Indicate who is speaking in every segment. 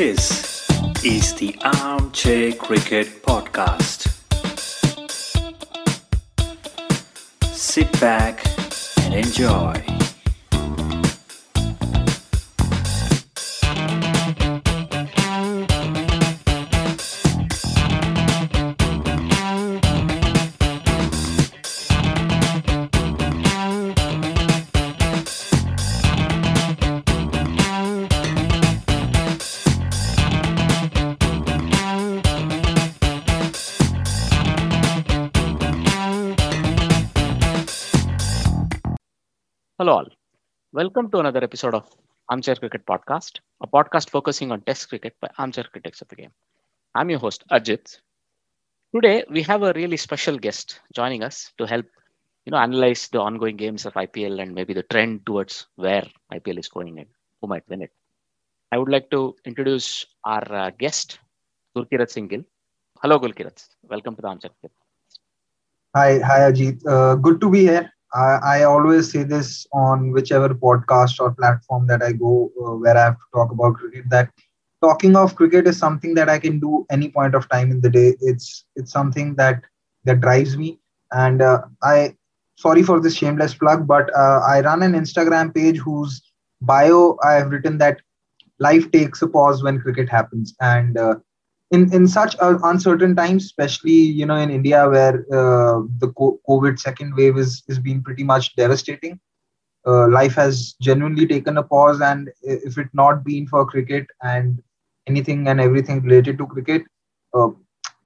Speaker 1: This is the Armchair Cricket Podcast. Sit back and enjoy.
Speaker 2: Welcome to another episode of Armchair Cricket Podcast, a podcast focusing on Test cricket by armchair critics of the game. I'm your host, Ajit. Today, we have a really special guest joining us to help you know, analyze the ongoing games of IPL and maybe the trend towards where IPL is going and who might win it. I would like to introduce our uh, guest, Gurkirat Singh Gill. Hello, Gurkirat. Welcome to the Armchair Cricket.
Speaker 3: Hi, hi Ajit. Uh, good to be here. I, I always say this on whichever podcast or platform that I go uh, where I have to talk about cricket that talking of cricket is something that I can do any point of time in the day. It's it's something that that drives me. And uh, I sorry for this shameless plug, but uh, I run an Instagram page whose bio I have written that life takes a pause when cricket happens. And uh, in in such uncertain times especially you know in india where uh, the covid second wave is is being pretty much devastating uh, life has genuinely taken a pause and if it not been for cricket and anything and everything related to cricket uh,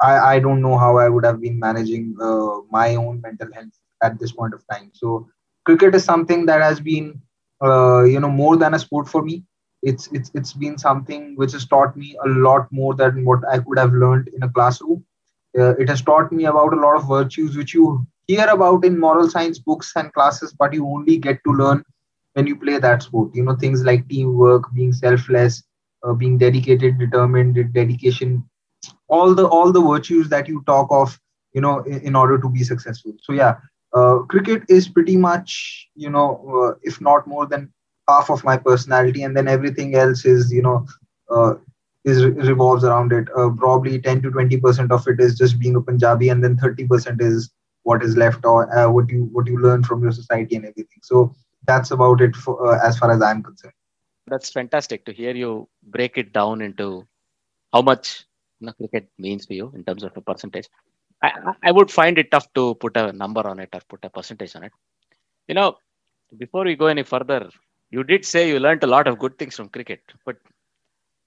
Speaker 3: I, I don't know how i would have been managing uh, my own mental health at this point of time. So cricket is something that has been uh, you know more than a sport for me it's it's it's been something which has taught me a lot more than what I could have learned in a classroom. Uh, it has taught me about a lot of virtues which you hear about in moral science books and classes, but you only get to learn when you play that sport. You know things like teamwork, being selfless, uh, being dedicated, determined, dedication, all the all the virtues that you talk of. You know, in, in order to be successful. So yeah, uh, cricket is pretty much you know, uh, if not more than half of my personality and then everything else is you know uh, is revolves around it. Uh, probably 10 to 20 percent of it is just being a punjabi and then 30 percent is what is left or uh, what you what you learn from your society and everything. So that's about it for, uh, as far as i'm concerned.
Speaker 2: That's fantastic to hear you break it down into how much you know, cricket means for you in terms of a percentage. I, I would find it tough to put a number on it or put a percentage on it. You know before we go any further you did say you learned a lot of good things from cricket, but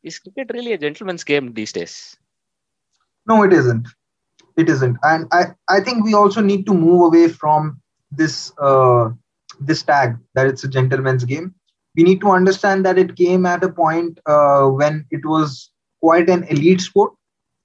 Speaker 2: is cricket really a gentleman's game these days?
Speaker 3: No, it isn't. It isn't, and I, I think we also need to move away from this uh, this tag that it's a gentleman's game. We need to understand that it came at a point uh, when it was quite an elite sport.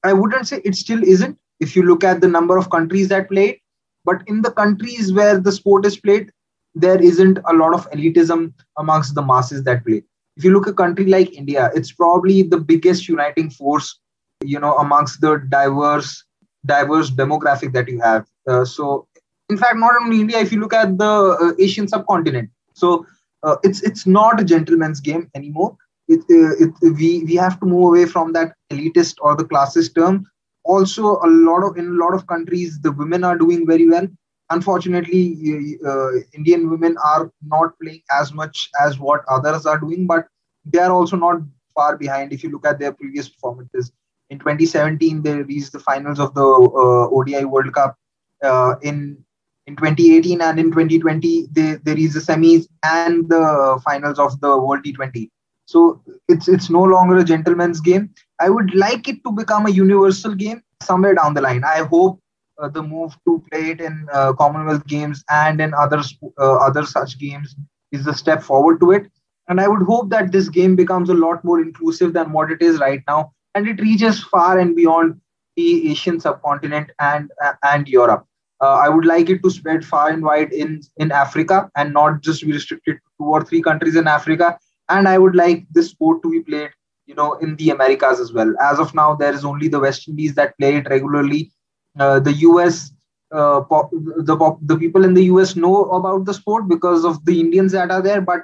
Speaker 3: I wouldn't say it still isn't. If you look at the number of countries that play it, but in the countries where the sport is played, there isn't a lot of elitism amongst the masses that play. If you look at a country like India, it's probably the biggest uniting force, you know, amongst the diverse diverse demographic that you have. Uh, so, in fact, not only India, if you look at the uh, Asian subcontinent, so uh, it's it's not a gentleman's game anymore. It, uh, it, we we have to move away from that elitist or the classist term. Also, a lot of in a lot of countries, the women are doing very well unfortunately, uh, Indian women are not playing as much as what others are doing, but they are also not far behind. If you look at their previous performances, in 2017 they reached the finals of the uh, ODI World Cup. Uh, in in 2018 and in 2020 they, they reached the semis and the finals of the World T20. So it's it's no longer a gentleman's game. I would like it to become a universal game somewhere down the line. I hope uh, the move to play it in uh, Commonwealth Games and in other uh, other such games is a step forward to it. And I would hope that this game becomes a lot more inclusive than what it is right now, and it reaches far and beyond the Asian subcontinent and and Europe. Uh, I would like it to spread far and wide in in Africa and not just be restricted to two or three countries in Africa. And I would like this sport to be played, you know, in the Americas as well. As of now, there is only the West Indies that play it regularly, uh, the US, uh, the pop, the people in the US know about the sport because of the Indians that are there, but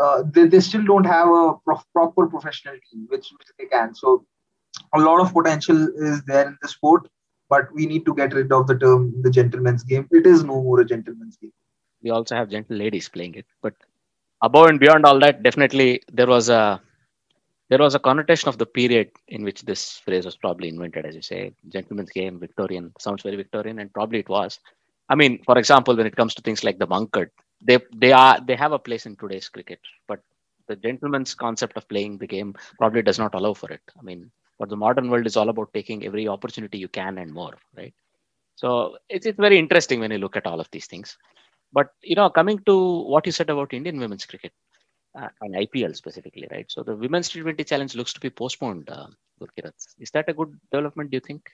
Speaker 3: uh, they, they still don't have a proper professional team, which, which they can. So a lot of potential is there in the sport, but we need to get rid of the term the gentleman's game. It is no more a gentleman's game.
Speaker 2: We also have gentle ladies playing it, but above and beyond all that, definitely there was a there was a connotation of the period in which this phrase was probably invented, as you say, gentleman's game, Victorian, sounds very Victorian, and probably it was. I mean, for example, when it comes to things like the bunker, they they are they have a place in today's cricket, but the gentleman's concept of playing the game probably does not allow for it. I mean, but the modern world is all about taking every opportunity you can and more, right? So it's it's very interesting when you look at all of these things. But you know, coming to what you said about Indian women's cricket uh, and IPL specifically, right? So the women's T20 challenge looks to be postponed. Uh, Is that a good development? Do you think?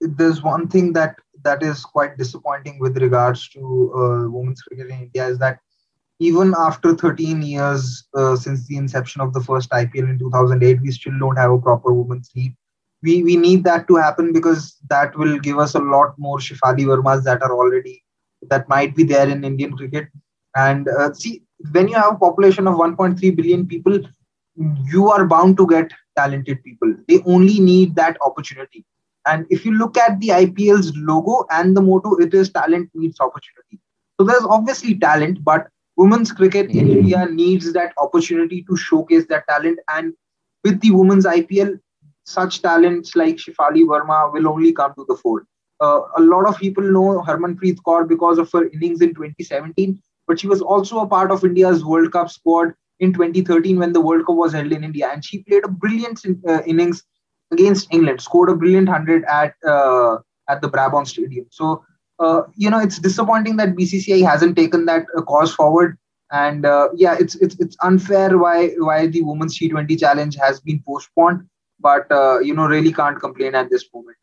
Speaker 3: There's one thing that that is quite disappointing with regards to uh, women's cricket in India is that even after 13 years uh, since the inception of the first IPL in 2008, we still don't have a proper women's league. We, we need that to happen because that will give us a lot more Shefali Vermas that are already that might be there in Indian cricket. And uh, see, when you have a population of 1.3 billion people, you are bound to get talented people. They only need that opportunity. And if you look at the IPL's logo and the motto, it is talent meets opportunity. So there's obviously talent, but women's cricket in India needs that opportunity to showcase that talent. And with the women's IPL, such talents like Shefali Verma will only come to the fore. Uh, a lot of people know Harmanpreet Kaur because of her innings in 2017, but she was also a part of India's World Cup squad in 2013 when the World Cup was held in India, and she played a brilliant uh, innings against England, scored a brilliant hundred at uh, at the Brabourne Stadium. So uh, you know, it's disappointing that BCCI hasn't taken that uh, cause forward. And uh, yeah, it's it's it's unfair why why the women's T20 challenge has been postponed. But uh, you know, really can't complain at this moment.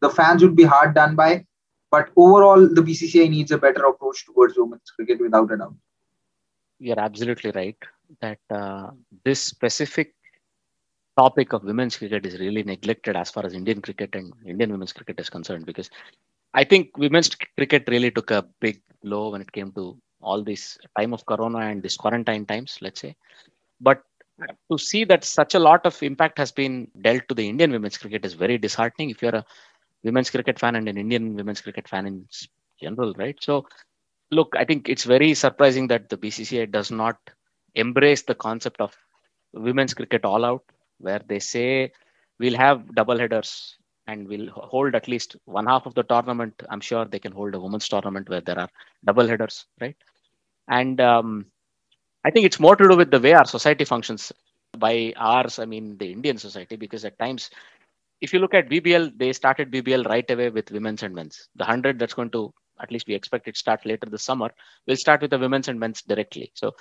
Speaker 3: The fans would be hard done by, but overall, the BCCI needs a better approach towards women's cricket without a doubt.
Speaker 2: You're absolutely right that uh, this specific topic of women's cricket is really neglected as far as Indian cricket and Indian women's cricket is concerned because I think women's cricket really took a big blow when it came to all this time of corona and this quarantine times, let's say. But to see that such a lot of impact has been dealt to the Indian women's cricket is very disheartening if you're a women's cricket fan and an Indian women's cricket fan in general, right? So, look, I think it's very surprising that the BCCI does not embrace the concept of women's cricket all out, where they say we'll have double headers and we'll hold at least one half of the tournament. I'm sure they can hold a women's tournament where there are double headers, right? And um, I think it's more to do with the way our society functions. By ours, I mean the Indian society, because at times, if you look at BBL, they started BBL right away with women's and men's. The 100 that's going to, at least we expect it start later this summer, will start with the women's and men's directly. So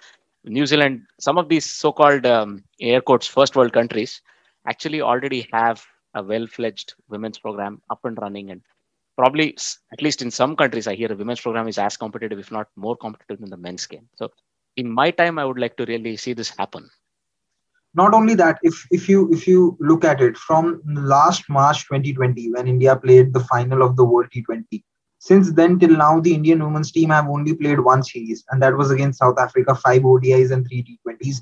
Speaker 2: New Zealand, some of these so-called um, air quotes first world countries actually already have a well-fledged women's program up and running and probably at least in some countries i hear the women's program is as competitive if not more competitive than the men's game so in my time i would like to really see this happen
Speaker 3: not only that if if you if you look at it from last march 2020 when india played the final of the world t20 since then till now the indian women's team have only played one series and that was against south africa five odis and three t20s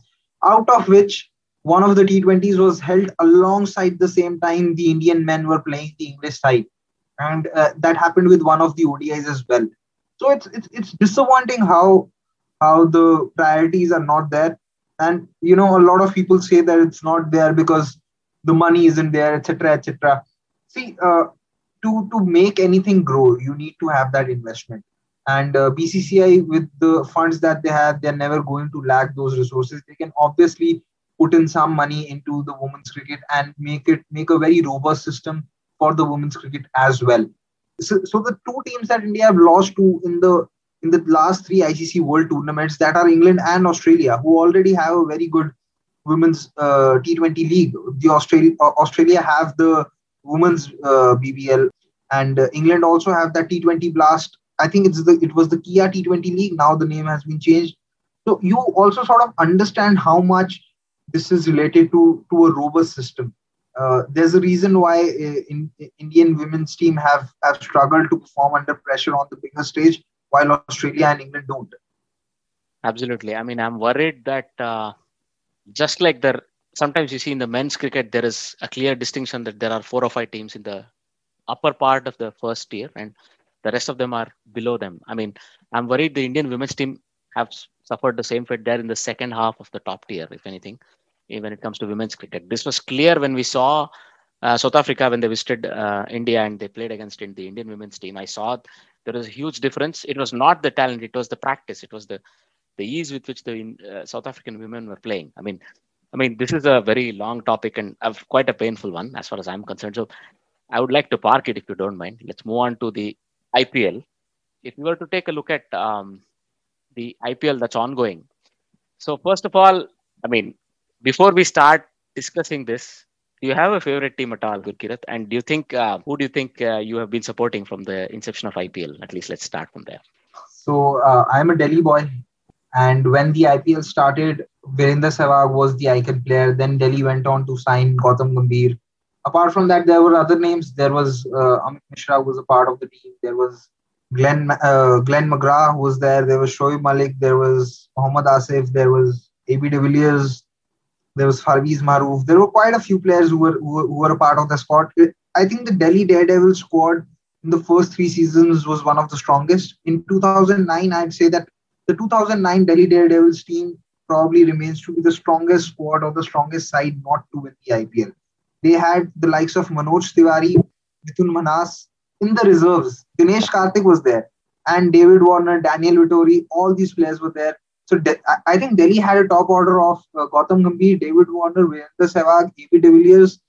Speaker 3: out of which one of the T20s was held alongside the same time the Indian men were playing the English side, and uh, that happened with one of the ODIs as well. So it's it's it's disappointing how how the priorities are not there, and you know a lot of people say that it's not there because the money isn't there, etc., etc. See, uh, to to make anything grow, you need to have that investment. And uh, BCCI, with the funds that they have, they're never going to lack those resources. They can obviously put in some money into the women's cricket and make it make a very robust system for the women's cricket as well. So, so the two teams that India have lost to in the in the last three ICC World tournaments that are England and Australia, who already have a very good women's uh, T20 league. The Australia uh, Australia have the women's uh, BBL, and uh, England also have that T20 Blast. I think it's the it was the Kia T20 league. Now the name has been changed. So you also sort of understand how much this is related to, to a robust system. Uh, there's a reason why uh, in, in Indian women's team have, have struggled to perform under pressure on the bigger stage, while Australia and England don't.
Speaker 2: Absolutely. I mean, I'm worried that uh, just like there, sometimes you see in the men's cricket, there is a clear distinction that there are four or five teams in the upper part of the first tier and the rest of them are below them. I mean, I'm worried the Indian women's team have suffered the same fate there in the second half of the top tier, if anything, when it comes to women's cricket. This was clear when we saw uh, South Africa when they visited uh, India and they played against the Indian women's team. I saw there was a huge difference. It was not the talent, it was the practice, it was the the ease with which the uh, South African women were playing. I mean, I mean, this is a very long topic and quite a painful one as far as I'm concerned. So I would like to park it if you don't mind. Let's move on to the IPL. If you were to take a look at um, the IPL that's ongoing. So first of all, I mean, before we start discussing this, do you have a favorite team at all, Gurkirat? And do you think uh, who do you think uh, you have been supporting from the inception of IPL? At least let's start from there.
Speaker 3: So uh, I'm a Delhi boy, and when the IPL started, Virender Sehwag was the icon player. Then Delhi went on to sign Gautam Gambhir. Apart from that, there were other names. There was uh, Amit Mishra, who was a part of the team. There was Glenn uh, Glenn McGrath who was there. There was Shoaib Malik. There was Mohammad Asif. There was AB de Villiers. There was Parvez Maharoof. There were quite a few players who were, who were, who were a part of the squad. Uh, I think the Delhi Daredevil squad in the first three seasons was one of the strongest. In 2009, I'd say that the 2009 Delhi Daredevils team probably remains to be the strongest squad or the strongest side not to win the IPL. They had the likes of Manoj Tiwari, Mithun Manhas in the reserves. Dinesh Karthik was there, and David Warner, Daniel Vettori, all these players were there. So De- I think Delhi had a top order of uh, Gautam Gambhir, David Warner, Virender Sehwag, AB de Villiers,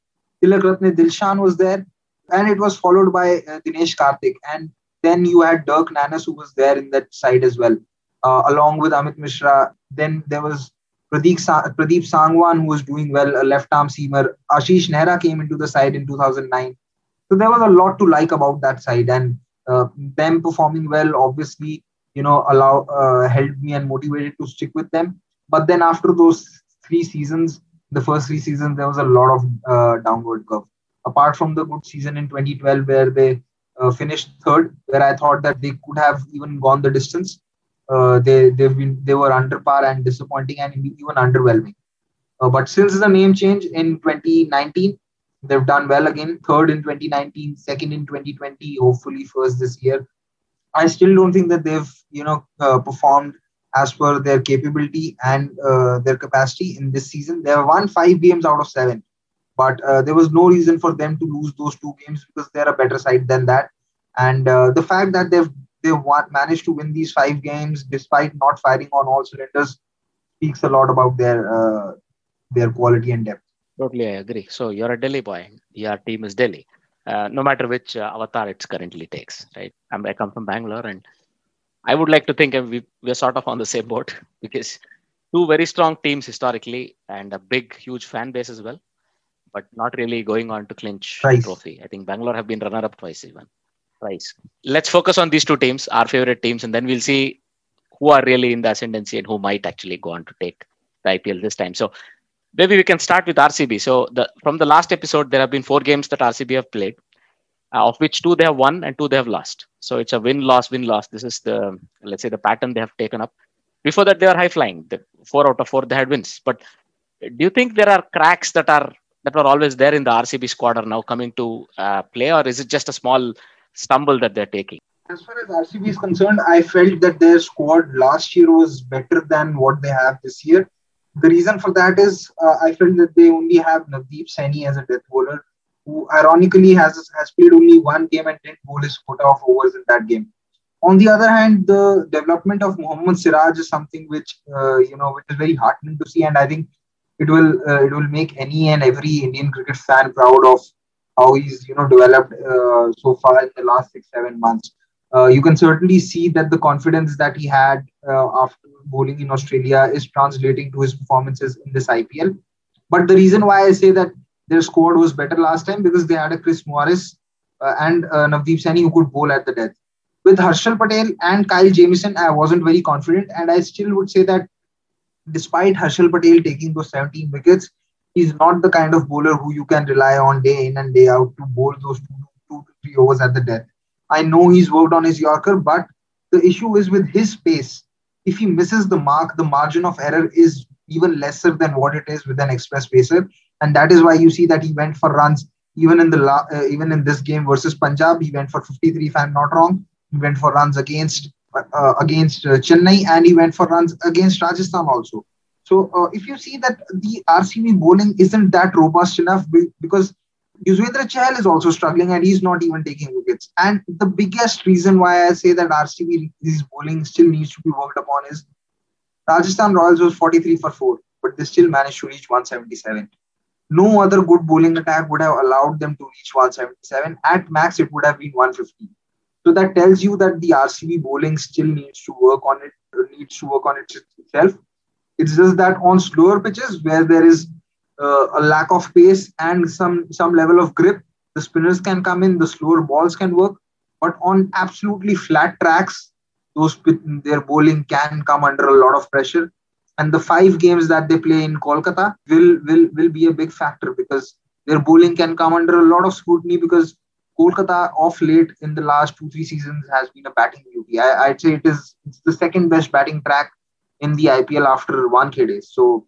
Speaker 3: Tillakaratne, Dilshan was there, and it was followed by uh, Dinesh Karthik. And then you had Dirk Nannes who was there in that side as well, uh, along with Amit Mishra. Then there was Pradeep, Sa- Pradeep Sangwan who was doing well, a left arm seamer. Ashish Nehra came into the side in 2009. So there was a lot to like about that side, and uh, them performing well obviously you know allow uh, helped me and motivated to stick with them. But then after those three seasons the first three seasons there was a lot of uh, downward curve. Apart from the good season in 2012 where they uh, finished third where i thought that they could have even gone the distance uh, they they've been they were under par and disappointing and even underwhelming. Uh, but since the name change in 2019 they've done well again. Third in 2019 second in 2020 hopefully first this year I still don't think that they've you know uh, performed as per their capability and uh, their capacity in this season. They have won five games out of seven, but uh, there was no reason for them to lose those two games because they're a better side than that. And uh, the fact that they've they've won, managed to win these five games despite not firing on all cylinders speaks a lot about their uh, their quality and depth.
Speaker 2: Totally, I agree. So you're a Delhi boy. Your team is Delhi uh, no matter which uh, avatar it currently takes, right? I'm, i come from Bangalore, and I would like to think we, we're sort of on the same boat because two very strong teams historically and a big, huge fan base as well, but not really going on to clinch the trophy. I think Bangalore have been runner-up twice even. Twice. Let's focus on these two teams, our favorite teams, and then we'll see who are really in the ascendancy and who might actually go on to take the IPL this time. So maybe we can start with RCB. So the, from the last episode, there have been four games that RCB have played, uh, of which two they have won and two they have lost. So it's a win loss win loss. This is the let's say the pattern they have taken up. Before that, they were high flying. The four out of four they had wins. But do you think there are cracks that are that were always there in the RCB squad are now coming to uh, play, or is it just a small stumble that they're taking?
Speaker 3: As far as RCB is concerned, I felt that their squad last year was better than what they have this year the reason for that is uh, I felt that they only have Navdeep Saini as a death bowler, who ironically has has played only one game and didn't bowl his quota of overs in that game. On the other hand, the development of Mohammad Siraj is something which uh, you know which is very heartening to see, and I think it will uh, it will make any and every Indian cricket fan proud of how he's you know developed uh, so far in the last six seven months. Uh, you can certainly see that the confidence that he had uh, after bowling in Australia is translating to his performances in this IPL. But the reason why I say that their squad was better last time because they had a Chris Morris uh, and uh, Navdeep Saini who could bowl at the death. With Harshal Patel and Kyle Jamieson, I wasn't very confident, and I still would say that despite Harshal Patel taking those 17 wickets, he's not the kind of bowler who you can rely on day in and day out to bowl those two, two to three overs at the death. I know he's worked on his Yorker, but the issue is with his pace if he misses the mark, the margin of error is even lesser than what it is with an express pacer, and that is why you see that he went for runs even in the la- uh, even in this game versus Punjab. He went for 53, if I'm not wrong. He went for runs against uh, against uh, Chennai, and he went for runs against Rajasthan also. So uh, if you see that the RCB bowling isn't that robust enough because Yuzvendra Chahal is also struggling and he's not even taking wickets. And the biggest reason why I say that RCB is bowling still needs to be worked upon is Rajasthan Royals was 43 for 4, but they still managed to reach 177. No other good bowling attack would have allowed them to reach 177. At max, it would have been 150. So that tells you that the RCB bowling still needs to work on it, needs to work on it itself. It's just that on slower pitches where there is uh, a lack of pace and some some level of grip, the spinners can come in, the slower balls can work. But on absolutely flat tracks, those their bowling can come under a lot of pressure. And the five games that they play in Kolkata will will will be a big factor because their bowling can come under a lot of scrutiny because Kolkata off late in the last two three seasons has been a batting beauty. I, would say it is the second best batting track in the IPL after one Wankhede. So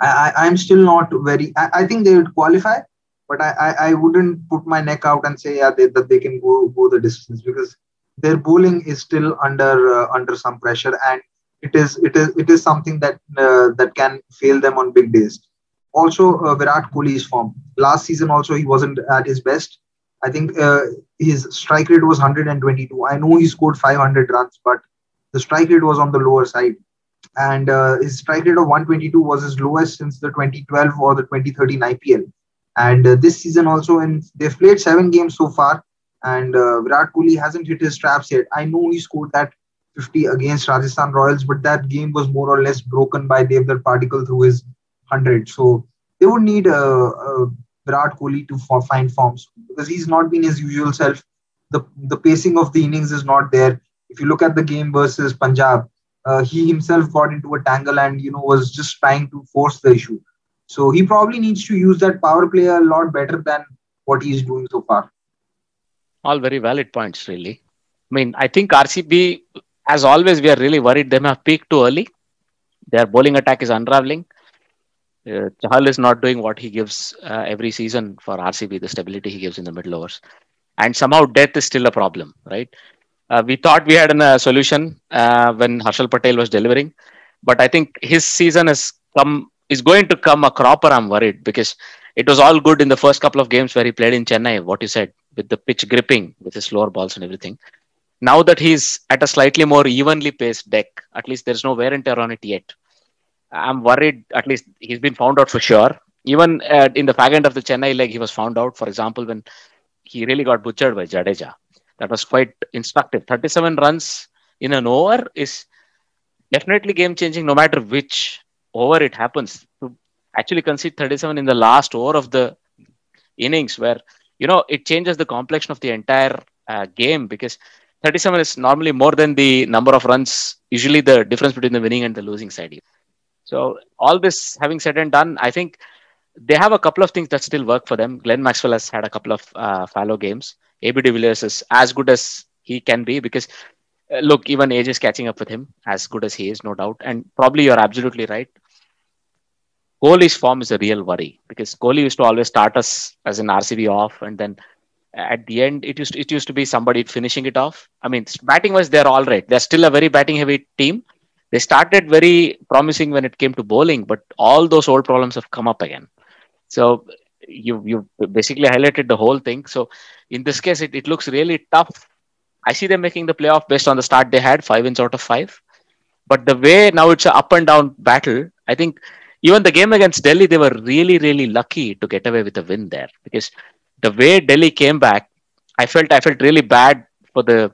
Speaker 3: I, I, am still not very. I, I, think they would qualify, but I, I, I wouldn't put my neck out and say yeah they, that they can go go the distance because their bowling is still under uh, under some pressure and it is it is it is something that uh, that can fail them on big days. Also, uh, Virat Kohli's form last season also he wasn't at his best. I think uh, his strike rate was 122. I know he scored 500 runs, but the strike rate was on the lower side and uh, his strike rate of 122 was his lowest since the 2012 or the 2013 IPL. And uh, this season also, in they've played seven games so far, and uh, Virat Kohli hasn't hit his straps yet. I know he scored that 50 against Rajasthan Royals, but that game was more or less broken by Devdutt Padikkal through his 100. So they would need uh, uh, Virat Kohli to for, find forms because he's not been his usual self. The, the pacing of the innings is not there. If you look at the game versus Punjab, uh, he himself got into a tangle and you know was just trying to force the issue. So he probably needs to use that power play a lot better than what he's doing so far.
Speaker 2: All very valid points, really. I mean, I think RCB, as always, we are really worried they may have peaked too early. Their bowling attack is unraveling. Uh, Chahal is not doing what he gives uh, every season for RCB, the stability he gives in the middle overs. And somehow death is still a problem, right? Uh, we thought we had a uh, solution uh, when Harshal Patel was delivering, but I think his season has come is going to come a cropper. I'm worried because it was all good in the first couple of games where he played in Chennai. What you said with the pitch gripping, with his slower balls and everything. Now that he's at a slightly more evenly paced deck, at least there's no wear and tear on it yet. I'm worried. At least he's been found out for sure. Even uh, in the fag end of the Chennai leg, he was found out. For example, when he really got butchered by Jadeja that was quite instructive. 37 runs in an over is definitely game changing no matter which over it happens. To actually concede 37 in the last over of the innings, where you know it changes the complexion of the entire uh, game because 37 is normally more than the number of runs, usually the difference between the winning and the losing side. So, all this having said and done, I think they have a couple of things that still work for them. Glenn Maxwell has had a couple of uh, fallow games. AB de Villiers is as good as he can be because uh, look, even age is catching up with him, as good as he is, no doubt. And probably you're absolutely right. Kohli's form is a real worry because Kohli used to always start us as an RCB off, and then at the end it used to, it used to be somebody finishing it off. I mean, batting was they're all right. They're still a very batting heavy team. They started very promising when it came to bowling, but all those old problems have come up again. So you you basically highlighted the whole thing. So in this case, it, it looks really tough. I see them making the playoff based on the start they had, five wins out of five. But the way now it's an up and down battle, I think even the game against Delhi, they were really, really lucky to get away with a win there because the way Delhi came back, I felt I felt really bad for the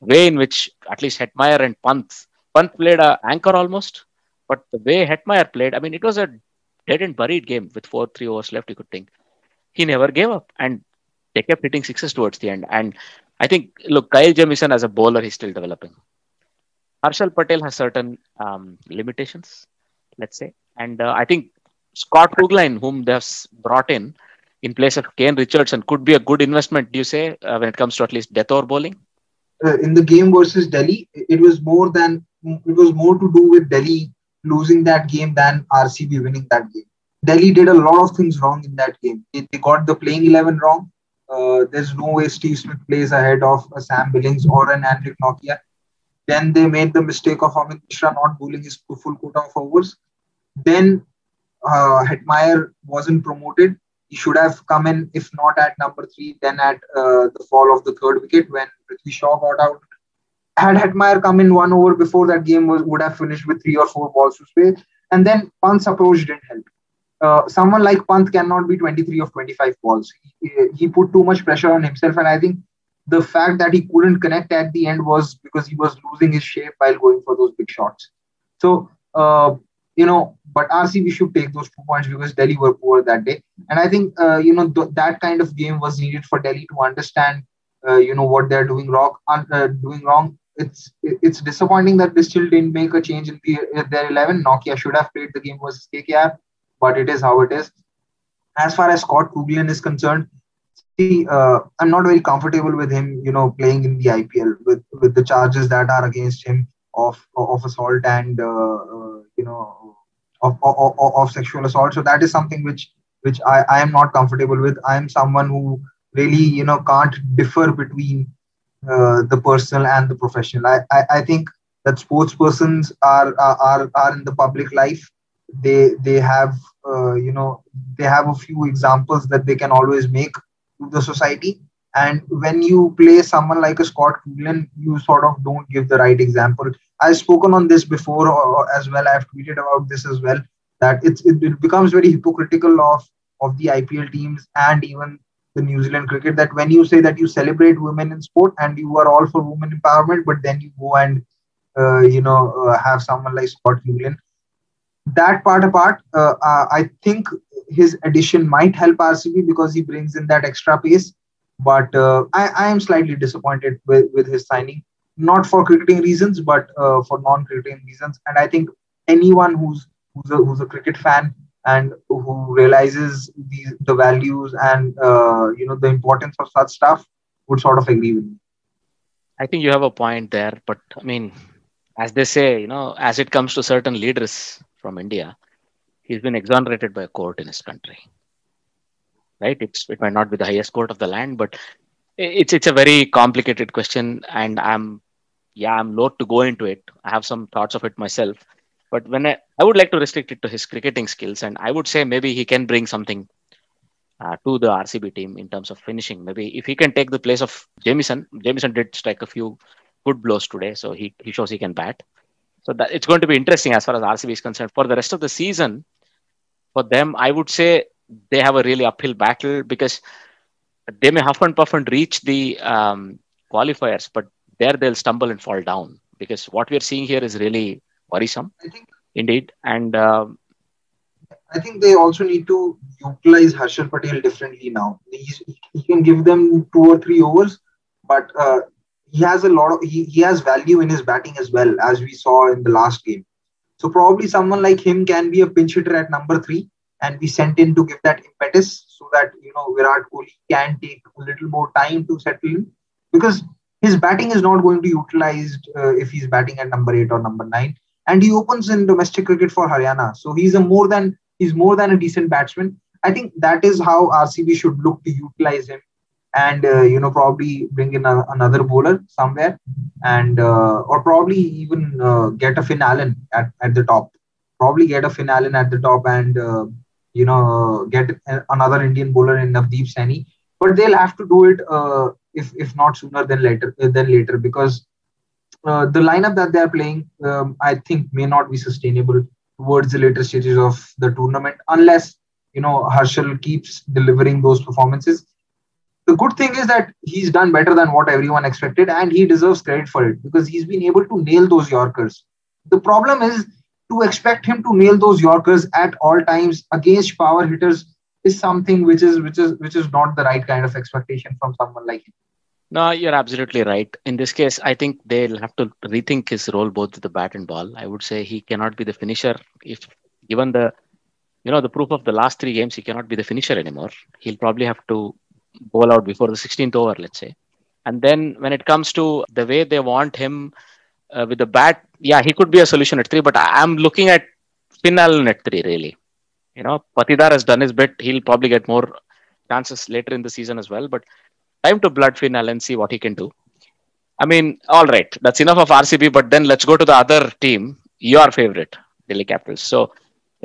Speaker 2: way in which at least Hetmyer and Pant Pant played a anchor almost, but the way Hetmyer played, I mean, it was a dead and buried game with four three overs left. You could think he never gave up, and they kept hitting sixes towards the end. And I think, look, Kyle Jamieson as a bowler, he's still developing. Harshal Patel has certain um, limitations, let's say. And uh, I think Scott Kuggeleijn, whom they've brought in in place of Kane Richardson, could be a good investment, do you say, uh, when it comes to at least death or bowling?
Speaker 3: Uh, in the game versus Delhi, it was more than it was more to do with Delhi losing that game than RCB winning that game. Delhi did a lot of things wrong in that game. They, they got the playing 11 wrong. Uh, there's no way Steve Smith plays ahead of a Sam Billings or an Anrich Nortje. Then they made the mistake of Amit Mishra not bowling his full quota of overs. Then uh, Hetmyer wasn't promoted. He should have come in, if not at number three, then at uh, the fall of the third wicket when Prithvi Shaw got out. Had Hetmyer come in one over before that game was would have finished with three or four balls to spare. And then Pant's approach didn't help. Uh, someone like Pant cannot be 23 of 25 balls. He, he, put too much pressure on himself, and I think the fact that he couldn't connect at the end was because he was losing his shape while going for those big shots. So, uh, you know, but RCB should take those two points because Delhi were poor that day, and I think uh, you know th- that kind of game was needed for Delhi to understand, uh, you know, what they're doing wrong. Uh, doing wrong. It's it's disappointing that they still didn't make a change in the, their 11. Nortje should have played the game versus KKR but it is how it is. As far as Scott Kuggeleijn is concerned, see, uh, I'm not very comfortable with him, you know, playing in the IPL with, with the charges that are against him of of assault and uh, uh, you know of, of, of sexual assault. So that is something which which I, I am not comfortable with. I am someone who really you know can't differ between uh, the personal and the professional. I, I, I think that sports persons are, are are in the public life they they have uh, you know they have a few examples that they can always make to the society and when you play someone like a Scott Kuggeleijn, you sort of don't give the right example. I've spoken on this before uh, as well. I've tweeted about this as well. That it's it, it becomes very hypocritical of of the IPL teams and even the New Zealand cricket that when you say that you celebrate women in sport and you are all for women empowerment, but then you go and uh, you know uh, have someone like Scott Kuggeleijn that part apart, uh, uh, I think his addition might help RCB because he brings in that extra pace. But uh, I, I, am slightly disappointed with, with his signing, not for cricketing reasons, but uh, for non-cricketing reasons. And I think anyone who's who's a, who's a cricket fan and who realizes the the values and uh, you know the importance of such stuff would sort of agree with me.
Speaker 2: I think you have a point there, but I mean, as they say, you know, as it comes to certain leaders, from India, he's been exonerated by a court in his country. Right? It's it might not be the highest court of the land, but it's it's a very complicated question, and I'm yeah I'm loath to go into it. I have some thoughts of it myself, but when I, I would like to restrict it to his cricketing skills, and I would say maybe he can bring something uh, to the RCB team in terms of finishing. Maybe if he can take the place of Jamieson, Jamieson did strike a few good blows today, so he, he shows he can bat. So that it's going to be interesting as far as RCB is concerned. For the rest of the season, for them, I would say they have a really uphill battle because they may huff and puff and reach the um, qualifiers, but there they'll stumble and fall down because what we are seeing here is really worrisome. I think, indeed, and um,
Speaker 3: I think they also need to utilize Harshal Patel differently now. He's, he can give them two or three overs, but uh, he has a lot of he, he has value in his batting as well as we saw in the last game so probably someone like him can be a pinch hitter at number three and be sent in to give that impetus so that you know Virat Kohli can take a little more time to settle in because his batting is not going to be utilized uh, if he's batting at number eight or number nine and he opens in domestic cricket for Haryana. So he's a more than he's more than a decent batsman. I think that is how RCB should look to utilize him and uh, you know probably bring in a, another bowler somewhere and uh, or probably even uh, get a Finn Allen at, at the top. Probably get a Finn Allen at the top and uh, you know get another Indian bowler in Navdeep Saini. But they'll have to do it uh, if if not sooner than later than later because the lineup that they are playing um, I think may not be sustainable towards the later stages of the tournament unless you know Harshal keeps delivering those performances. The good thing is that he's done better than what everyone expected and he deserves credit for it because he's been able to nail those yorkers. The problem is to expect him to nail those yorkers at all times against power hitters is something which is which is which is not the right kind of expectation from someone like him
Speaker 2: no you're absolutely right in this case i think they'll have to rethink his role both with the bat and ball i would say he cannot be the finisher if given the you know the proof of the last three games he cannot be the finisher anymore he'll probably have to bowl out before the 16th over, let's say. And then when it comes to the way they want him uh, with the bat, yeah, he could be a solution at three. But I'm looking at Finn Allen at three, really. You know, Patidar has done his bit. He'll probably get more chances later in the season as well. But time to blood Finn Allen, see what he can do. I mean, all right, that's enough of RCB. But then let's go to the other team, your favorite, Delhi Capitals. So,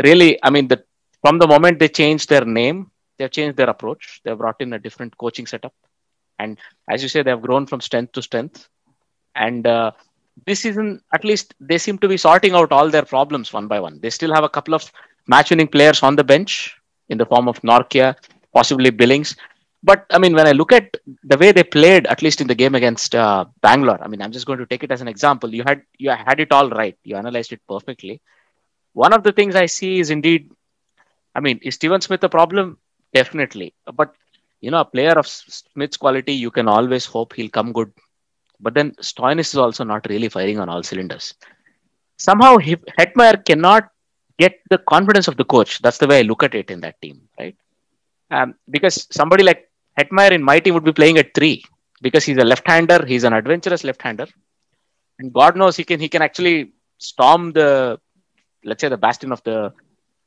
Speaker 2: really, I mean, the from the moment they changed their name, they've changed their approach. They've brought in a different coaching setup, and as you say, they've grown from strength to strength. And uh, this season, at least, they seem to be sorting out all their problems one by one. They still have a couple of match-winning players on the bench in the form of Nortje, possibly Billings. But I mean, when I look at the way they played, at least in the game against uh, Bangalore, I mean, I'm just going to take it as an example. You had you had it all right. You analyzed it perfectly. One of the things I see is indeed, I mean, is Steven Smith a problem? Definitely. But you know, a player of Smith's quality, you can always hope he'll come good. But then Stoinis is also not really firing on all cylinders. Somehow, Hetmyer cannot get the confidence of the coach. That's the way I look at it in that team, right? Um, because somebody like Hetmyer in my team would be playing at three because he's a left-hander. He's an adventurous left-hander, and God knows he can he can actually storm the let's say the bastion of the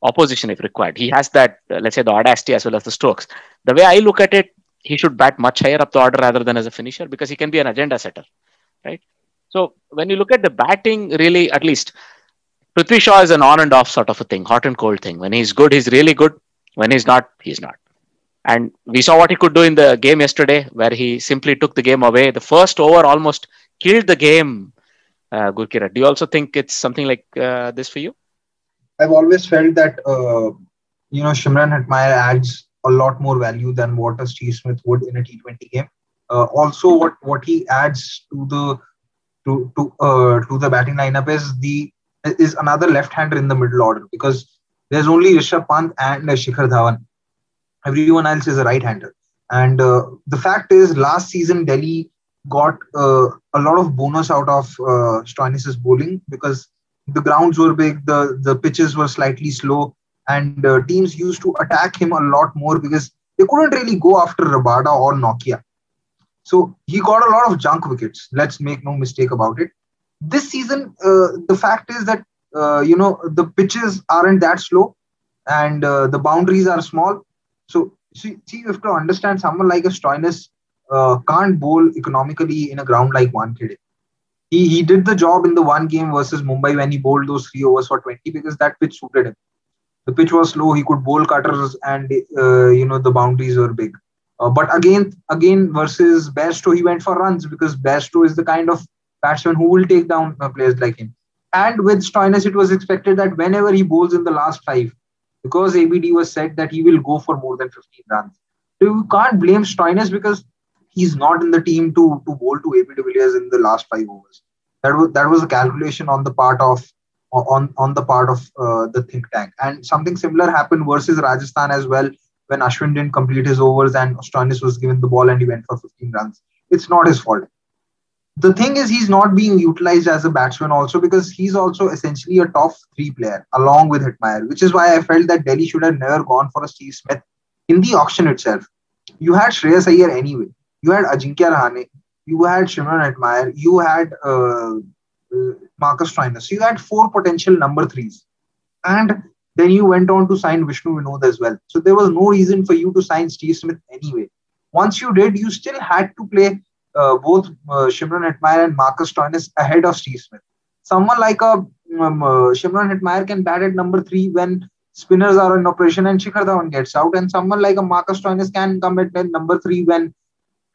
Speaker 2: opposition if required. He has that uh, let's say the audacity as well as the strokes. The way I look at it, he should bat much higher up the order rather than as a finisher because he can be an agenda setter, right? So when you look at the batting, really at least Prithvi Shaw is an on and off sort of a thing, hot and cold thing. When he's good, he's really good. When he's not, he's not. And we saw what he could do in the game yesterday, where he simply took the game away. The first over almost killed the game. Uh, Gurkirat, do you also think it's something like uh, this for you?
Speaker 3: I've always felt that uh, you know Shimron Hetmyer adds a lot more value than what a Steve Smith would in a T20 game. Uh, also, what what he adds to the to to uh, to the batting lineup is the is another left-hander in the middle order because there's only Rishabh Pant and Shikhar Dhawan everyone else is a right hander. And uh, the fact is, last season, Delhi got uh, a lot of bonus out of uh, Stoinis' bowling because the grounds were big, the, the pitches were slightly slow, and uh, teams used to attack him a lot more because they couldn't really go after Rabada or Nortje. So he got a lot of junk wickets. Let's make no mistake about it. This season, uh, the fact is that uh, you know the pitches aren't that slow, and uh, the boundaries are small. So see, see, you have to understand someone like a Stoinis uh, can't bowl economically in a ground like Wankhede. He he did the job in the one game versus Mumbai when he bowled those three overs for 20 because that pitch suited him. The pitch was slow. He could bowl cutters, and uh, you know the boundaries were big. Uh, but again, again versus Bairstow, he went for runs because Bairstow is the kind of batsman who will take down uh, players like him. And with Stoinis, it was expected that whenever he bowls in the last five, because ABD was said that he will go for more than 15 runs. So you can't blame Stoinis because he's not in the team to, to bowl to AB de Villiers in the last five overs. That was that was a calculation on the part of on on the part of uh, the think tank. And something similar happened versus Rajasthan as well when Ashwin didn't complete his overs and Stoinis was given the ball and he went for 15 runs. It's not his fault the thing is he's not being utilized as a batsman also because he's also essentially a top three player along with Hetmyer, which is why I felt that Delhi should have never gone for a Steve Smith in the auction itself. You had Shreyas Iyer anyway. You had Ajinkya Rahane. You had Shimron Hetmyer. You had uh, uh, Marcus Stoinis. So you had four potential number threes. And then you went on to sign Vishnu Vinod as well. So there was no reason for you to sign Steve Smith anyway. Once you did, you still had to play uh, both uh, Shimron Hetmyer and Marcus Stoinis ahead of Steve Smith. Someone like a um, uh, Shimron Hetmyer can bat at number three when spinners are in operation and Shikhar Dhawan gets out, and someone like a Marcus Stoinis can come at number three when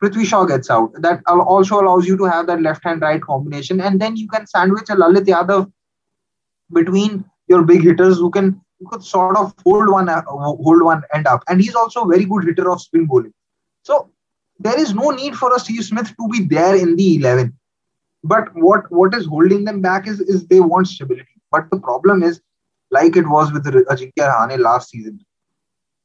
Speaker 3: Prithvi Shaw gets out. That also allows you to have that left hand right combination, and then you can sandwich a Lalit Yadav between your big hitters who can who could sort of hold one uh, hold one end up, and he's also a very good hitter of spin bowling. So there is no need for a Steve Smith to be there in the 11. But what, what is holding them back is, is they want stability. But the problem is, like it was with Ajinkya Rahane last season,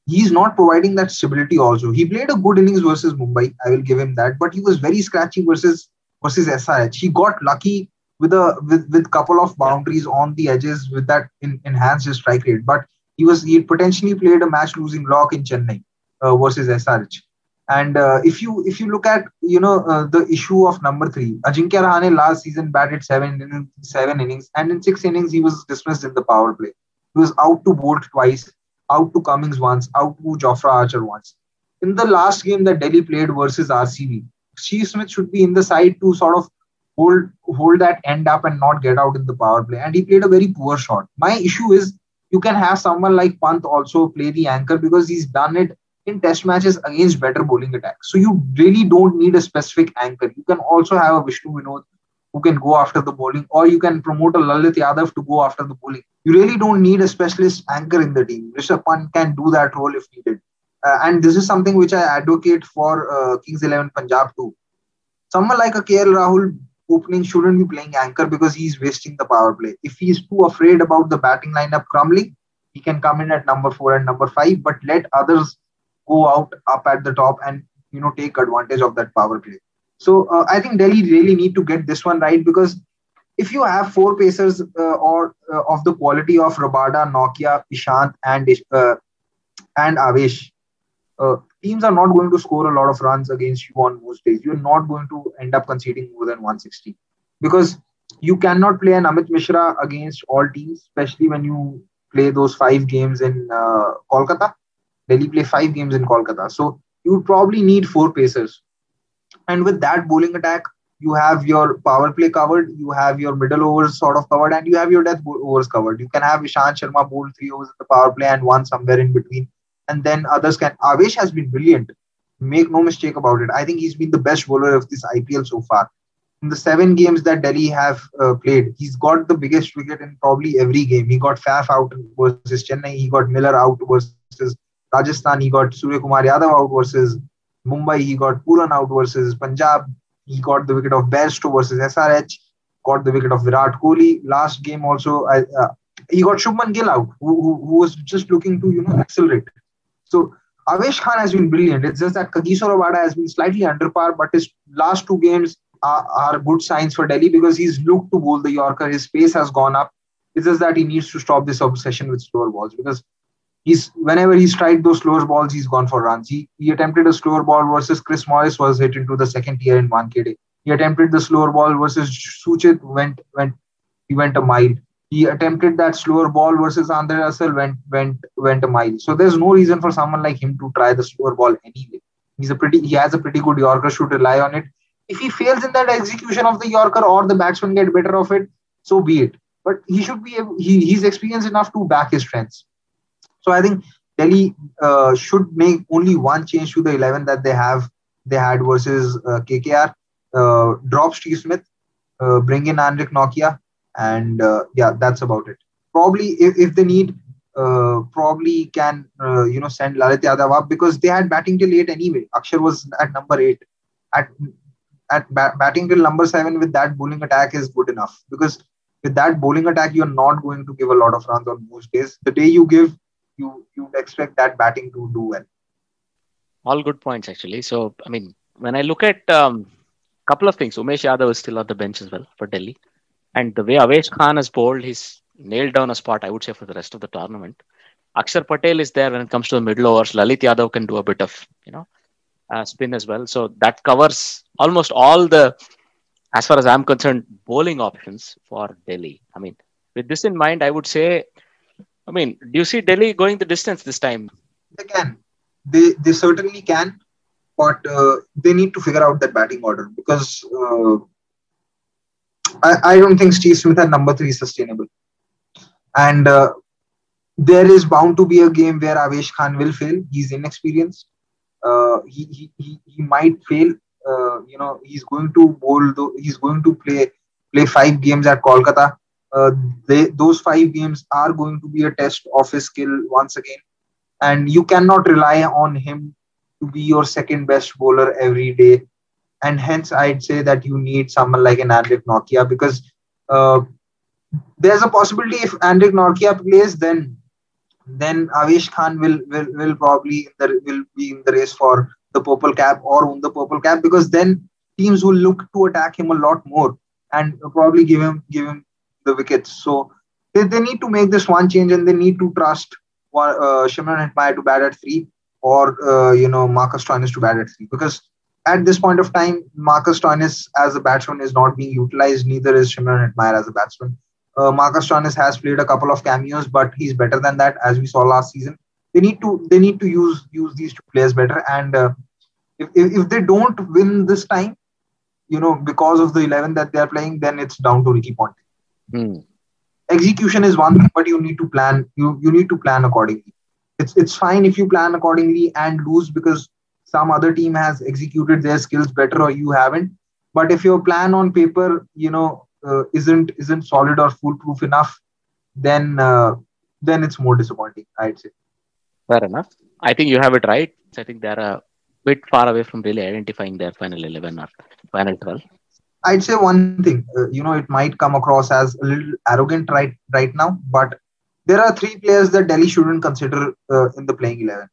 Speaker 3: he's not providing that stability also. He played a good innings versus Mumbai, I will give him that, but he was very scratchy versus versus SRH. He got lucky with a with, with couple of boundaries on the edges with that in, enhanced strike rate. But he was he potentially played a match losing lock in Chennai uh, versus SRH And uh, if you if you look at you know uh, the issue of number three, Ajinkya Rahane last season batted seven in seven innings, and in six innings he was dismissed in the power play. He was out to Boult twice, out to Cummins once, out to Jofra Archer once. In the last game that Delhi played versus RCB, Steve Smith should be in the side to sort of hold hold that end up and not get out in the power play. And he played a very poor shot. My issue is you can have someone like Pant also play the anchor because he's done it in test matches against better bowling attacks. So you really don't need a specific anchor. You can also have a Vishnu Vinod who can go after the bowling, or you can promote a Lalit Yadav to go after the bowling. You really don't need a specialist anchor in the team. Rishabh Pant can do that role if needed. Uh, and this is something which I advocate for uh, Kings 11 Punjab too. Someone like a KL Rahul opening shouldn't be playing anchor because he's wasting the power play. If he's too afraid about the batting lineup crumbling, he can come in at number four and number five, but let others go out up at the top and you know take advantage of that power play. So uh, I think Delhi really need to get this one right because if you have four pacers uh, or uh, of the quality of Rabada, Nortje, Ishant, and uh, and Avesh, uh, teams are not going to score a lot of runs against you on most days. You're not going to end up conceding more than 160 because you cannot play an Amit Mishra against all teams, especially when you play those five games in uh, Kolkata. Delhi play five games in Kolkata. So you would probably need four pacers. And with that bowling attack, you have your power play covered, you have your middle overs sort of covered, and you have your death overs covered. You can have Ishant Sharma bowl three overs at the power play and one somewhere in between. And then others can. Avesh has been brilliant. Make no mistake about it. I think he's been the best bowler of this IPL so far. In the seven games that Delhi have uh, played, he's got the biggest wicket in probably every game. He got Faf out versus Chennai. He got Miller out versus Rajasthan, he got Surya Kumar Yadav out versus Mumbai, he got Pooran out versus Punjab, he got the wicket of Bairstow versus SRH, got the wicket of Virat Kohli. Last game also, uh, he got Shubman Gill out, who, who, who, was just looking to you know accelerate. So Avesh Khan has been brilliant. It's just that Kagiso Rabada has been slightly under par, but his last two games are, are good signs for Delhi because he's looked to bowl the Yorker. His pace has gone up. It's just that he needs to stop this obsession with slower balls because he's whenever he's tried those slower balls, he's gone for runs. He, he attempted a slower ball versus Chris Morris was hit into the second tier in Wankhede. He attempted the slower ball versus Suchit went went he went a mile. He attempted that slower ball versus Andre Russell went went went a mile. So there's no reason for someone like him to try the slower ball anyway. He's a pretty he has a pretty good Yorker should rely on it. If he fails in that execution of the Yorker or the batsman get better of it, so be it. But he should be he, he's experienced enough to back his strengths. So I think Delhi uh, should make only one change to the 11 that they have they had versus uh, KKR. Uh, drop Steve Smith, uh, bring in Anrich Nortje, and uh, yeah, that's about it. Probably if, if they need, uh, probably can you know send Lalit Yadav up because they had batting till eight anyway. Akshar was at number eight. At at batting till number seven with that bowling attack is good enough because with that bowling attack you're not going to give a lot of runs on most days. The day you give you you'd expect that batting to do well.
Speaker 2: All good points actually. So I mean, when I look at a um, couple of things, Umesh Yadav is still on the bench as well for Delhi, and the way Avesh Khan has bowled, he's nailed down a spot. I would say for the rest of the tournament. Akshar Patel is there when it comes to the middle overs. Lalit Yadav can do a bit of you know uh, spin as well. So that covers almost all the, as far as I'm concerned, bowling options for Delhi. I mean, with this in mind, I would say I mean, do you see Delhi going the distance this time?
Speaker 3: They can. They they certainly can, but uh, they need to figure out that batting order because uh, I I don't think Steve Smith at number three is sustainable, and uh, there is bound to be a game where Avesh Khan will fail. He's inexperienced. Uh, he, he, he he might fail. Uh, you know, he's going to bowl. Though, He's going to play play five games at Kolkata uh, they, those five games are going to be a test of his skill once again. And you cannot rely on him to be your second best bowler every day. And hence, I'd say that you need someone like an Anrich Nortje because uh, there's a possibility if Anrich Nortje plays, then then Avesh Khan will will, will probably will be in the race for the purple cap or win the purple cap because then teams will look to attack him a lot more and probably give him give him the wickets. So they, they need to make this one change and they need to trust uh, Shimron Hetmyer to bat at three or uh, you know Marcus Stoinis to bat at three because at this point of time, Marcus Stoinis as a batsman is not being utilized. Neither is Shimron Hetmyer as a batsman. Uh, Marcus Stoinis has played a couple of cameos, but he's better than that, as we saw last season. They need to they need to use use these two players better. And uh, if, if if they don't win this time, you know, because of the eleven that they are playing, then it's down to Ricky Ponting.
Speaker 2: Hmm.
Speaker 3: Execution is one thing, but you need to plan. You you need to plan accordingly. It's it's fine if you plan accordingly and lose because some other team has executed their skills better or you haven't but if your plan on paper you know uh, isn't isn't solid or foolproof enough then uh, then it's more disappointing i'd say
Speaker 2: fair enough i think you have it right i think they're a bit far away from really identifying their final 11 or final 12
Speaker 3: i'd say one thing uh, you know it might come across as a little arrogant right right now but there are three players that delhi shouldn't consider uh, in the playing 11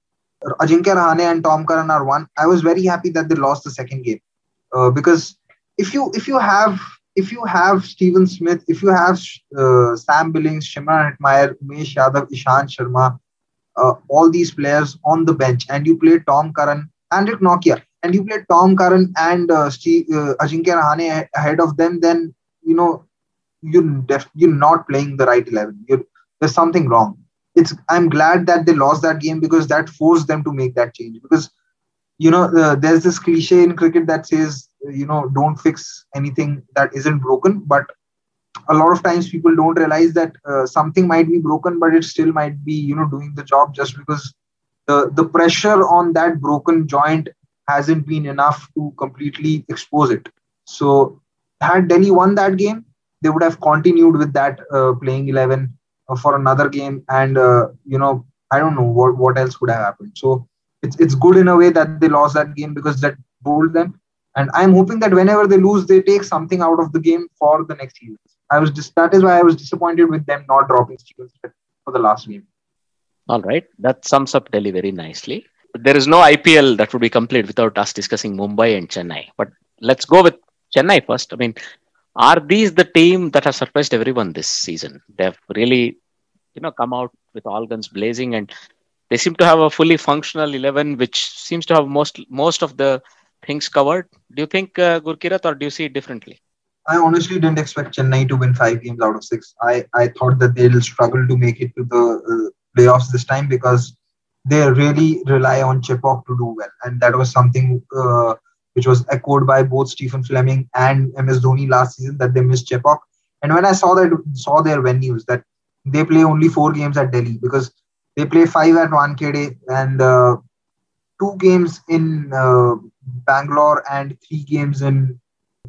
Speaker 3: Ajinkya Rahane and Tom Curran are one. I was very happy that they lost the second game uh, because if you if you have if you have Steven Smith, if you have uh, Sam Billings, Shimron Hetmyer, Umesh Yadav, Ishant Sharma, uh, all these players on the bench, and you play Tom Curran, Anrich Nortje, and you play Tom Curran and uh, Steve, uh, Ajinkya Rahane ahead of them, then you know you're def- you're not playing the right eleven. You're, there's something wrong. It's i'm glad that they lost that game because that forced them to make that change. Because you know uh, there's this cliche in cricket that says you know don't fix anything that isn't broken. But a lot of times people don't realize that uh, something might be broken but it still might be you know doing the job just because the the pressure on that broken joint hasn't been enough to completely expose it. So had delhi won that game they would have continued with that uh, playing 11 uh, for another game and uh, you know i don't know what what else would have happened. So it's it's good in a way that they lost that game because that bowled them. And i'm hoping that whenever they lose they take something out of the game for the next year i was just that is why i was disappointed with them not dropping Steven for the last game.
Speaker 2: All right. That sums up delhi very nicely there is no ipl that would be complete without us discussing mumbai and chennai but let's go with chennai first i mean are these the team that has surprised everyone this season? They've really, you know, come out with all guns blazing, and they seem to have a fully functional eleven, which seems to have most most of the things covered. Do you think uh, Gurkirat, or do you see it differently?
Speaker 3: I honestly didn't expect Chennai to win five games out of six. I, I thought that they'll struggle to make it to the uh, playoffs this time because they really rely on Chepauk to do well, and that was something uh, which was echoed by both Stephen Fleming and MS Dhoni last season that they missed Chepauk. And when I saw that saw their venues that they play only four games at Delhi because they play five at Wankhede and uh, two games in uh, Bangalore and three games in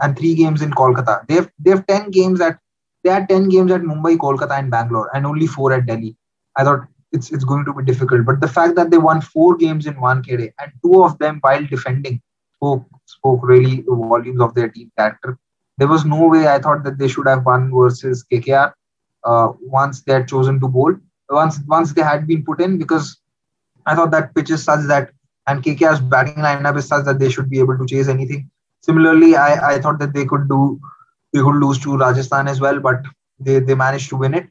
Speaker 3: and three games in Kolkata. They have they have ten games at they had ten games at Mumbai, Kolkata, and Bangalore, and only four at Delhi. I thought it's it's going to be difficult, but the fact that they won four games in Wankhede and two of them while defending spoke spoke really volumes of their team character. There was no way I thought that they should have won versus KKR uh, once they had chosen to bowl. Once once they had been put in, because I thought that pitch is such that and KKR's batting lineup is such that they should be able to chase anything. Similarly, I, I thought that they could do they could lose to Rajasthan as well, but they, they managed to win it.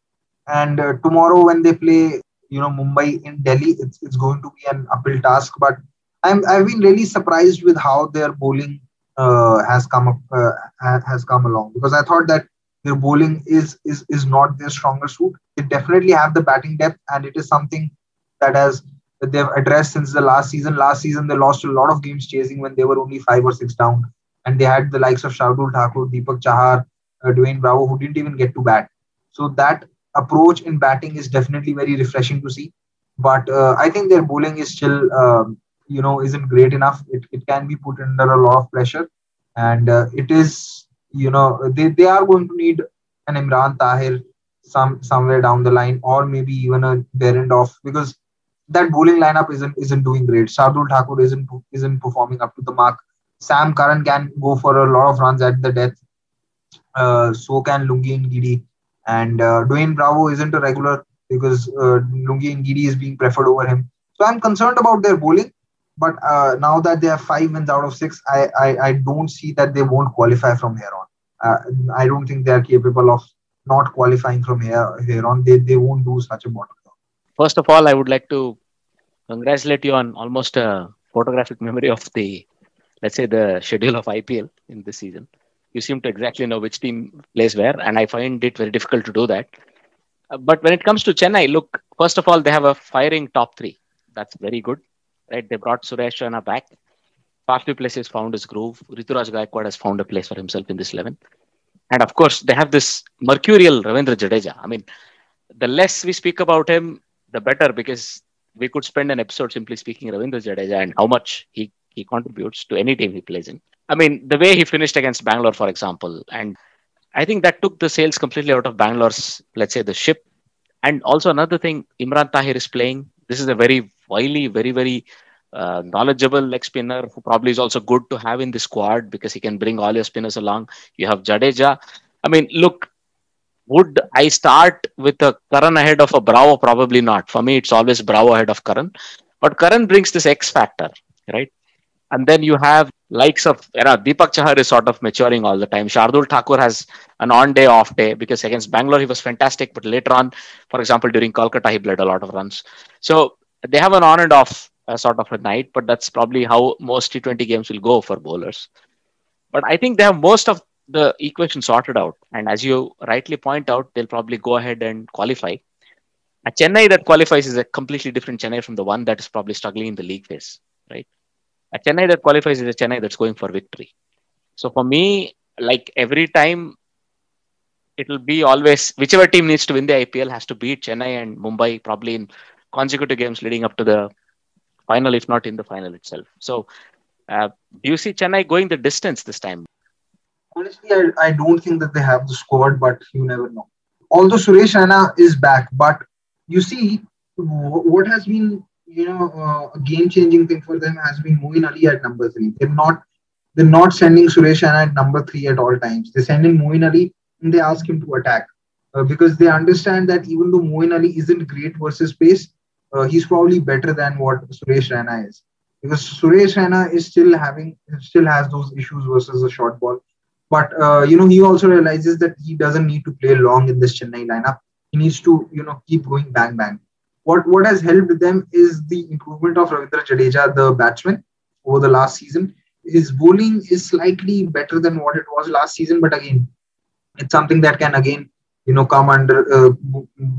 Speaker 3: And uh, tomorrow when they play, you know, Mumbai in Delhi, it's, it's going to be an uphill task. But I'm I've been really surprised with how their bowling uh, has come up uh, has come along because I thought that their bowling is is is not their stronger suit. They definitely have the batting depth, and it is something that has that they've addressed since the last season. Last season they lost a lot of games chasing when they were only five or six down, and they had the likes of Shardul Thakur, Deepak Chahar, uh, Dwayne Bravo, who didn't even get to bat. So that approach in batting is definitely very refreshing to see. But uh, I think their bowling is still um, you know isn't great enough. It, it can be put under a lot of pressure. And uh, it is you know they, they are going to need an imran tahir some somewhere down the line or maybe even a Behrendorff because that bowling lineup isn't isn't doing great. Shardul Thakur isn't isn't performing up to the mark. Sam Curran can go for a lot of runs at the death. Uh, so can Lungi Ngidi and uh, Dwayne Bravo isn't a regular because uh, Lungi Ngidi is being preferred over him so I'm concerned about their bowling but uh, now that they have five wins out of six, I, I, I don't see that they won't qualify from here on. Uh, I don't think they are capable of not qualifying from here here on. They they won't do such a bottom. job.
Speaker 2: First of all, I would like to congratulate you on almost a photographic memory of the, let's say, the schedule of IPL in this season. You seem to exactly know which team plays where, and I find it very difficult to do that. Uh, but when it comes to Chennai, look, first of all, they have a firing top three. That's very good, right? They brought Suresh Raina back. Faf du Plessis found his groove. Ruturaj Gaikwad has found a place for himself in this 11. And of course, they have this mercurial Ravindra Jadeja. I mean, the less we speak about him, the better because we could spend an episode simply speaking Ravindra Jadeja and how much he, he contributes to any team he plays in. I mean, the way he finished against Bangalore, for example, and I think that took the sails completely out of Bangalore's, let's say, the ship. And also another thing, Imran Tahir is playing. This is a very wily, very, very uh, knowledgeable leg spinner who probably is also good to have in the squad because he can bring all your spinners along. You have Jadeja. I mean, look, would I start with a Curran ahead of a Bravo? Probably not. For me, it's always Bravo ahead of Curran. But Curran brings this X factor, right? And then you have likes of you know, Deepak Chahar is sort of maturing all the time. Shardul Thakur has an on day, off day because against Bangalore he was fantastic, but later on, for example, during Kolkata he bled a lot of runs. So they have an on and off uh, sort of a night, but that's probably how most T20 games will go for bowlers. But I think they have most of the equation sorted out. And as you rightly point out, they'll probably go ahead and qualify. A Chennai that qualifies is a completely different Chennai from the one that is probably struggling in the league phase, right? A Chennai that qualifies is a Chennai that's going for victory. So for me, like every time, it will be always whichever team needs to win the IPL has to beat Chennai and Mumbai probably in consecutive games leading up to the final, if not in the final itself. So, uh, you see Chennai going the distance this time?
Speaker 3: Honestly, I, I don't think that they have the squad, but you never know. Although Suresh Raina is back, but you see, what has been you know uh, game-changing thing for them has been Moeen Ali at number three. They're not they're not sending Suresh Raina at number three at all times. They send in Moeen Ali and they ask him to attack uh, because they understand that even though Moeen Ali isn't great versus pace, uh, he's probably better than what Suresh Raina is because Suresh Raina is still having still has those issues versus a short ball. But uh, you know he also realizes that he doesn't need to play long in this Chennai lineup. He needs to you know keep going bang bang. What what has helped them is the improvement of Ravindra Jadeja, the batsman, over the last season. His bowling is slightly better than what it was last season, but again, it's something that can again you know come under uh,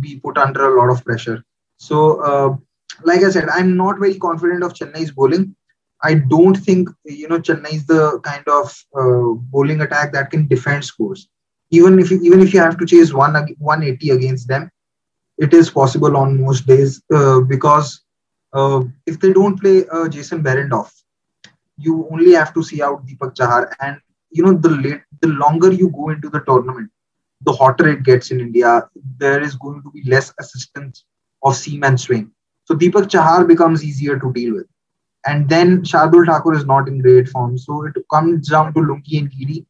Speaker 3: be put under a lot of pressure so, uh, like I said, I'm not very confident of Chennai's bowling. I don't think you know Chennai is the kind of uh, bowling attack that can defend scores. Even if you, even if you have to chase one 180 against them, it is possible on most days uh, because uh, if they don't play uh, Jason Behrendorff, you only have to see out Deepak Chahar, and you know the late the longer you go into the tournament, the hotter it gets in India. There is going to be less assistance of seam and swing. So Deepak Chahar becomes easier to deal with. And then Shardul Thakur is not in great form. So it comes down to Lungi Ngidi.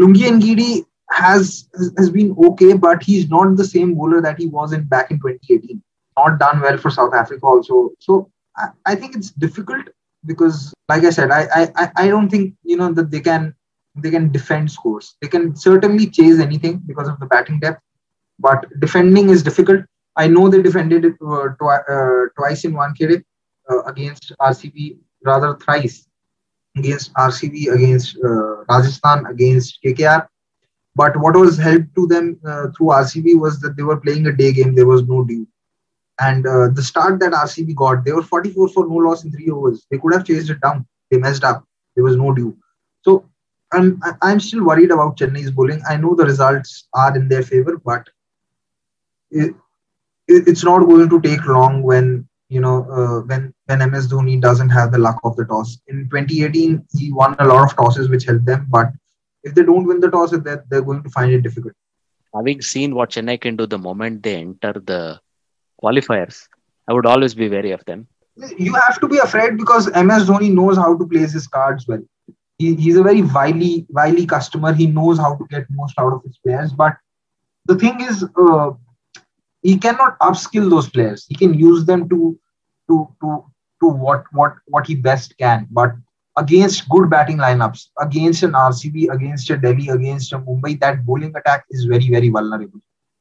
Speaker 3: Lungi and Ngidi has has been okay, but he's not the same bowler that he was in back in 2018. Not done well for South Africa also. So I, I think it's difficult because, like I said, I, I I don't think you know that they can they can defend scores. They can certainly chase anything because of the batting depth, but defending is difficult. I know they defended it uh, twi- uh, twice in Wankhede uh, against RCB, rather thrice against RCB, against uh, Rajasthan, against KKR. But what was helped to them uh, through RCB was that they were playing a day game. There was no dew. And uh, the start that RCB got, they were 44 for no loss in three overs. They could have chased it down. They messed up. There was no dew. So I'm I'm still worried about Chennai's bowling. I know the results are in their favor, but it, it's not going to take long when you know uh, when when MS Dhoni doesn't have the luck of the toss. In 2018, he won a lot of tosses which helped them, but if they don't win the toss, they're, they're going to find it difficult.
Speaker 2: Having seen what Chennai can do the moment they enter the qualifiers, I would always be wary of them.
Speaker 3: You have to be afraid because MS Dhoni knows how to place his cards well. He, he's a very wily, wily customer. He knows how to get most out of his players. But the thing is, uh, he cannot upskill those players. He can use them to to to to what what what he best can. But against good batting lineups, against an RCB, against a Delhi, against a Mumbai, that bowling attack is very very vulnerable.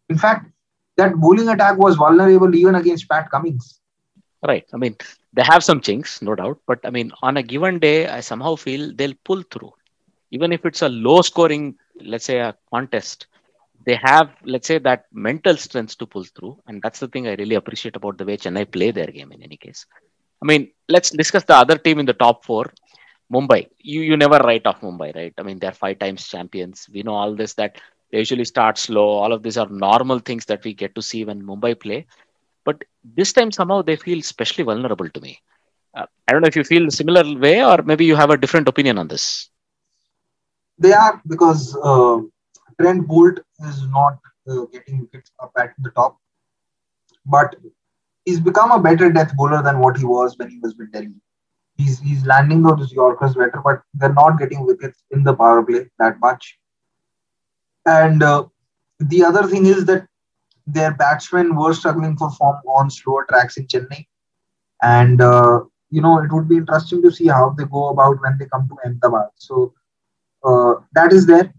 Speaker 3: In fact, that bowling attack was vulnerable even against Pat Cummins.
Speaker 2: Right. I mean, they have some chinks, no doubt. But I mean, on a given day, I somehow feel they'll pull through. Even if it's a low scoring, let's say a contest, they have, let's say, that mental strength to pull through. And that's the thing I really appreciate about the way Chennai play their game in any case. I mean, let's discuss the other team in the top four. Mumbai. You you never write off Mumbai, right? I mean, they're five times champions. We know all this that they usually start slow. All of these are normal things that we get to see when Mumbai play. But this time somehow they feel especially vulnerable to me. Uh, I don't know if you feel similar way or maybe you have a different opinion on this.
Speaker 3: They are because uh, Trent Boult is not uh, getting wickets up at the top, but he's become a better death bowler than what he was when he was with Delhi. He's he's landing those Yorkers better, but they're not getting wickets in the power play that much. And uh, the other thing is that their batsmen were struggling for form on slower tracks in Chennai. And, uh, you know, it would be interesting to see how they go about when they come to Ahmedabad. So uh, that is there.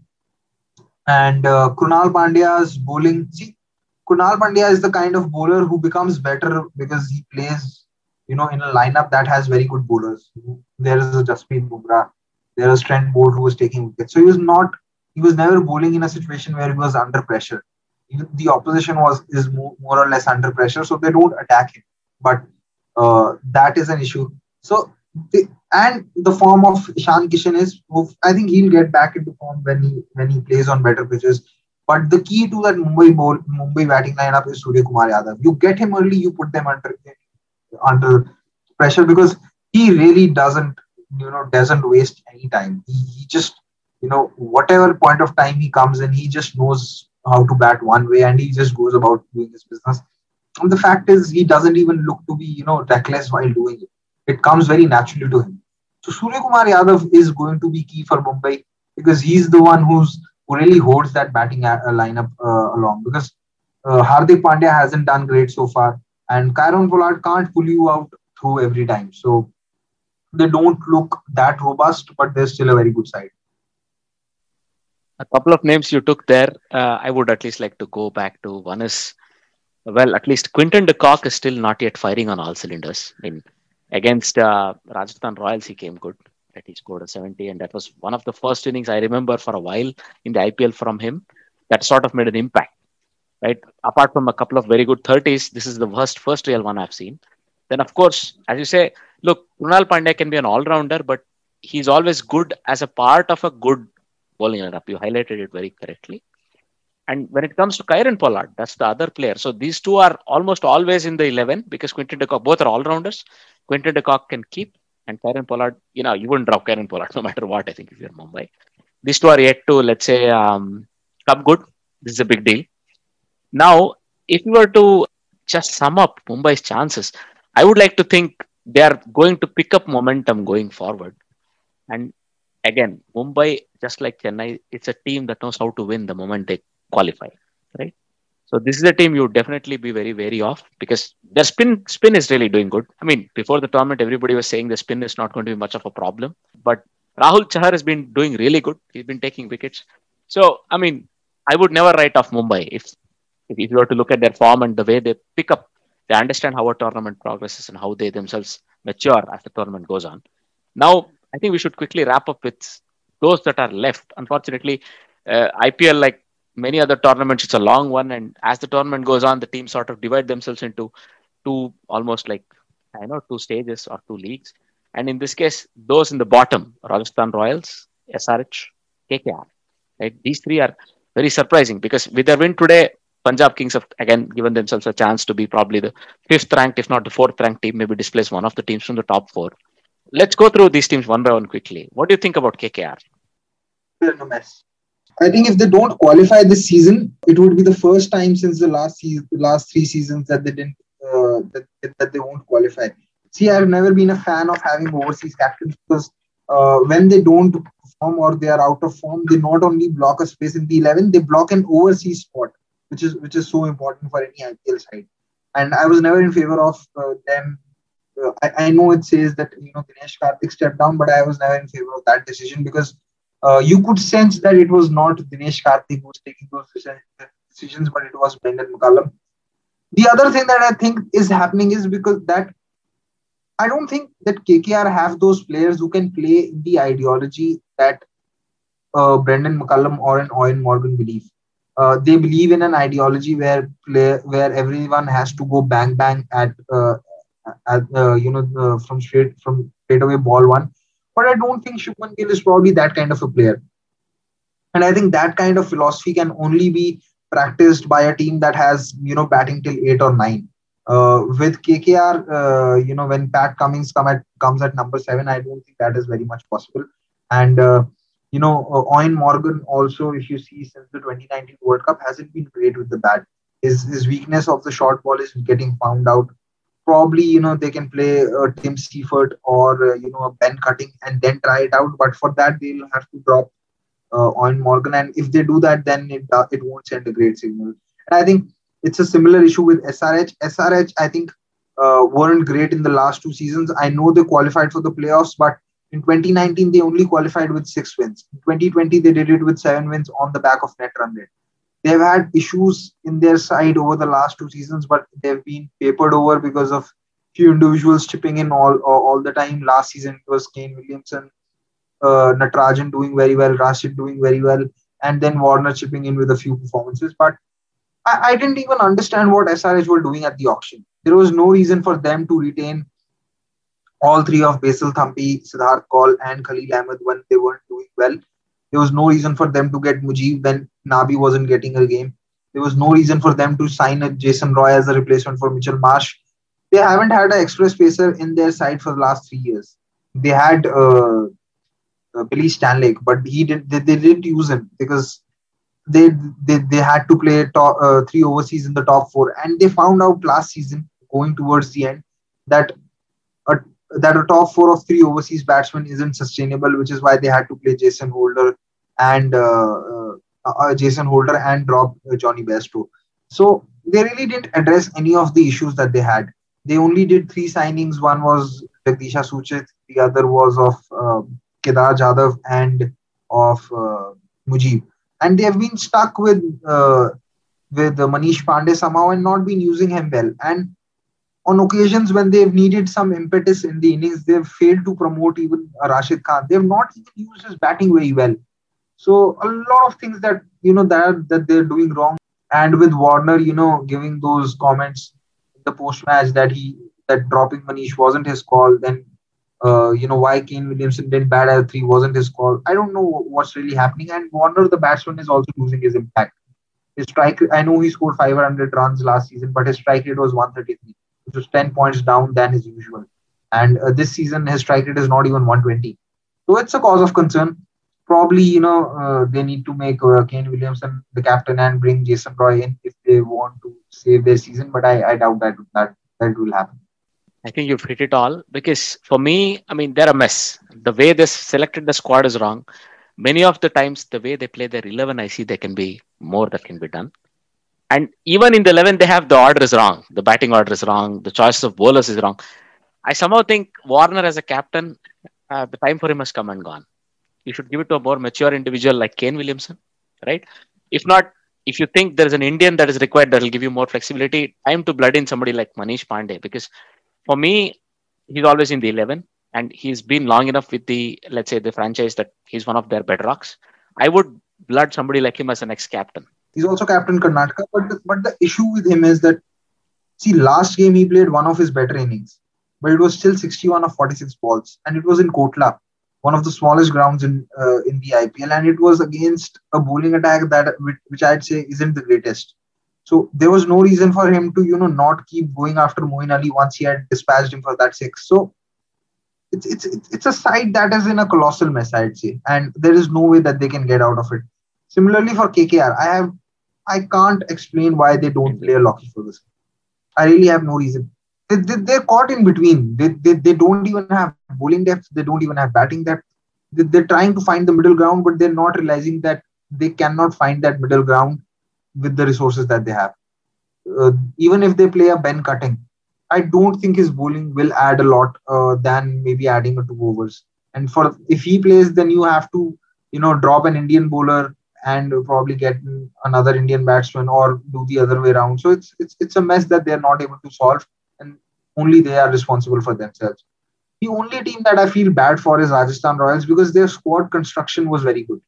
Speaker 3: And uh, Krunal Pandya's bowling. See, Krunal Pandya is the kind of bowler who becomes better because he plays, you know, in a lineup that has very good bowlers. There is a Jasprit Bumrah. There is Trent Boult who was taking wickets. So he was not, he was never bowling in a situation where he was under pressure the opposition was is more, more or less under pressure, so they don't attack him. But uh, that is an issue. So and the form of Ishan Kishan is, I think he'll get back into form when he when he plays on better pitches. But the key to that Mumbai bowl, Mumbai batting lineup is Surya Kumar Yadav. You get him early, you put them under under pressure because he really doesn't, you know, doesn't waste any time. He, he just, you know, whatever point of time he comes in, he just knows how to bat one way and he just goes about doing his business. And the fact is, he doesn't even look to be, you know, reckless while doing it. It comes very naturally to him. So Surya Kumar Yadav is going to be key for Mumbai because he's the one who's who really holds that batting a- uh, lineup uh, along. Because uh, Hardik Pandya hasn't done great so far, and Kieron Pollard can't pull you out through every time. So they don't look that robust, but they're still a very good side
Speaker 2: a couple of names you took there, uh, I would at least like to go back to. One is, well, at least Quinton de Kock is still not yet firing on all cylinders. I mean, against uh, Rajasthan Royals, he came good. That he scored a 70, and that was one of the first innings I remember for a while in the IPL from him. That sort of made an impact, right? Apart from a couple of very good 30s, this is the worst first real one I've seen. Then, of course, as you say, look, Krunal Pandya can be an all rounder, but he's always good as a part of a good bowling lineup. You highlighted it very correctly. And when it comes to Kieron Pollard, that's the other player. So these two are almost always in the 11 because Quinton de Kock, both are all rounders. Quinton de Kock can keep, and Kieron Pollard, you know, you wouldn't drop Kieron Pollard no matter what, I think, if you're Mumbai. These two are yet to, let's say, um, come good. This is a big deal. Now, if you were to just sum up Mumbai's chances, I would like to think they are going to pick up momentum going forward. And again, Mumbai, just like Chennai, it's a team that knows how to win the moment they qualify, right? So this is a team you definitely be very wary of because their spin spin is really doing good. I mean, before the tournament, everybody was saying the spin is not going to be much of a problem, but Rahul Chahar has been doing really good. He's been taking wickets. So I mean, I would never write off Mumbai if if you were to look at their form and the way they pick up, they understand how a tournament progresses and how they themselves mature as the tournament goes on. Now I think we should quickly wrap up with those that are left. Unfortunately, uh, IPL, like many other tournaments, it's a long one, and as the tournament goes on, the teams sort of divide themselves into two, almost like I know, two stages or two leagues. And in this case, those in the bottom, Rajasthan Royals, SRH, KKR, right? These three are very surprising because with their win today, Punjab Kings have again given themselves a chance to be probably the fifth ranked, if not the fourth ranked team, maybe displace one of the teams from the top four let's go through these teams one by one quickly. What do you think about KKR?
Speaker 3: A mess. I think if they don't qualify this season, it would be the first time since the last season, the last three seasons that they didn't uh, that, that they won't qualify. See, I've never been a fan of having overseas captains because uh, when they don't perform or they are out of form, they not only block a space in the eleven, they block an overseas spot, which is which is so important for any IPL side. And I was never in favor of uh, them uh, I, I, know it says that you know Dinesh Karthik stepped down, but I was never in favor of that decision because uh, you could sense that it was not Dinesh Karthik who was taking those decisions, but it was Brendon McCullum. The other thing that I think is happening is because that I don't think that KKR have those players who can play the ideology that uh, Brendon McCullum or an Eoin Morgan believe. Uh, they believe in an ideology where play, where everyone has to go bang bang at, uh, at uh, you know uh, from straight from straight away ball one. But I don't think Shubman Gill is probably that kind of a player. And I think that kind of philosophy can only be practiced by a team that has you know batting till eight or nine. Uh, with KKR, uh, you know when Pat Cummins come at comes at number seven, I don't think that is very much possible. And you know, uh, Eoin Morgan also, if you see since the 2019 World Cup, hasn't been great with the bat. His his weakness of the short ball is getting found out. Probably, you know, they can play uh, Tim Seifert or uh, you know a Ben Cutting and then try it out. But for that, they'll have to drop uh, Eoin Morgan, and if they do that, then it uh, it won't send a great signal. And I think it's a similar issue with SRH. SRH, I think, uh, weren't great in the last two seasons. I know they qualified for the playoffs, but in 2019 they only qualified with six wins. In 2020 they did it with seven wins on the back of net run rate. They've had issues in their side over the last two seasons, but they've been papered over because of few individuals chipping in all all the time. Last season it was Kane Williamson, uh, Natarajan doing very well, Rashid doing very well, and then Warner chipping in with a few performances. But I, I didn't even understand what SRH were doing at the auction. There was no reason for them to retain all three of Basil Thampi, Siddharth Kaul, and Khalil Ahmed when they weren't doing well. There was no reason for them to get Mujib when Nabi wasn't getting a game. There was no reason for them to sign a Jason Roy as a replacement for Mitchell Marsh. They haven't had an express pacer in their side for the last three years. They had uh, uh, Billy Stanlake, but he did they, they didn't use him because they they, they had to play top, uh, three overseas in the top four, and they found out last season going towards the end that a that a top four of three overseas batsmen isn't sustainable, which is why they had to play Jason Holder and uh, uh, uh Jason Holder and drop uh, Jonny Bairstow. So they really didn't address any of the issues that they had. They only did three signings. One was Jagdisha Suchit, the other was of uh, Kedar Jadhav and of uh, Mujib. And they have been stuck with uh, with Manish Pandey somehow and not been using him well. And on occasions when they've needed some impetus in the innings, they've failed to promote even Rashid Khan. They've not even used his batting very well. So a lot of things that you know that that they're doing wrong. And with Warner, you know, giving those comments in the post match that he that dropping Manish wasn't his call, then uh, you know why Kane Williamson did bad at three wasn't his call. I don't know what's really happening. And Warner, the batsman, is also losing his impact. His strike, I know he scored 500 runs last season, but his strike rate was 133 which was 10 points down than his usual. And uh, this season, his strike rate is not even 120. So it's a cause of concern. Probably, you know, uh, they need to make uh, Kane Williamson the captain and bring Jason Roy in if they want to save their season. But I, I doubt that, that that will happen.
Speaker 2: I think you've hit it all because for me, I mean, they're a mess. The way they selected the squad is wrong. Many of the times, the way they play their 11, I see there can be more that can be done. And even in the 11, they have the order is wrong. The batting order is wrong. The choice of bowlers is wrong. I somehow think Warner as a captain, uh, the time for him has come and gone. You should give it to a more mature individual like Kane Williamson, right? If not, if you think there is an Indian that is required that will give you more flexibility, time to blood in somebody like Manish Pandey. Because for me, he's always in the 11 and he's been long enough with the, let's say, the franchise that he's one of their bedrocks. I would blood somebody like him as an ex captain
Speaker 3: He's also captain Karnataka. But the, but the issue with him is that see, last game he played one of his better innings, but it was still 61 of 46 balls, and it was in Kotla, one of the smallest grounds in uh, in the IPL, and it was against a bowling attack that which I'd say isn't the greatest. So there was no reason for him to you know not keep going after Moeen Ali once he had dispatched him for that six. So it's it's it's a side that is in a colossal mess, I'd say, and there is no way that they can get out of it. Similarly for KKR, I have I can't explain why they don't play a Lockie Ferguson. I really have no reason. They, they, they're caught in between. They, they, they don't even have bowling depth. They don't even have batting depth. They, they're trying to find the middle ground, but they're not realizing that they cannot find that middle ground with the resources that they have. Uh, even if they play a Ben Cutting, I don't think his bowling will add a lot uh, than maybe adding a two overs. And for if he plays, then you have to, you know, drop an Indian bowler and probably get another Indian batsman or do the other way around. So it's it's it's a mess that they're not able to solve, and only they are responsible for themselves. The only team that I feel bad for is Rajasthan Royals because their squad construction was very good.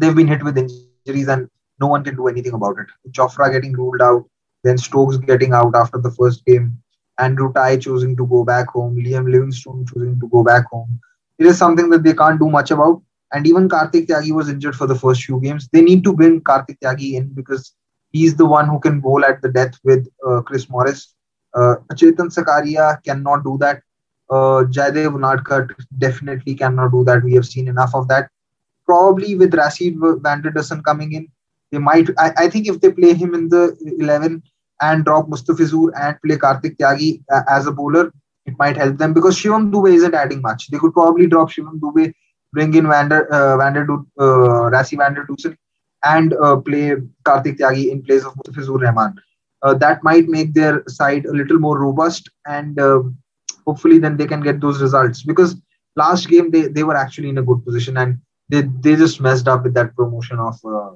Speaker 3: They've been hit with injuries and no one can do anything about it. Jofra getting ruled out, then Stokes getting out after the first game, Andrew Tye choosing to go back home, Liam Livingstone choosing to go back home. It is something that they can't do much about. And even Kartik Tyagi was injured for the first few games. They need to bring Kartik Tyagi in because he's the one who can bowl at the death with uh, Chris Morris. Uh, Chetan Sakaria cannot do that. Uh, Jaydev Unadkat definitely cannot do that. We have seen enough of that. Probably with Rassie Van der coming in, they might. I, I think if they play him in the 11 and drop Mustafizur and play Kartik Tyagi uh, as a bowler, it might help them because Shivam Dube isn't adding much. They could probably drop Shivam Dube, bring in Vander, uh, Vander uh, Rassie Van der Dussen, and uh, play Kartik Tyagi in place of Mustafizur Rahman. Uh, that might make their side a little more robust and uh, hopefully then they can get those results because last game they, they were actually in a good position and they, they just messed up with that promotion of uh,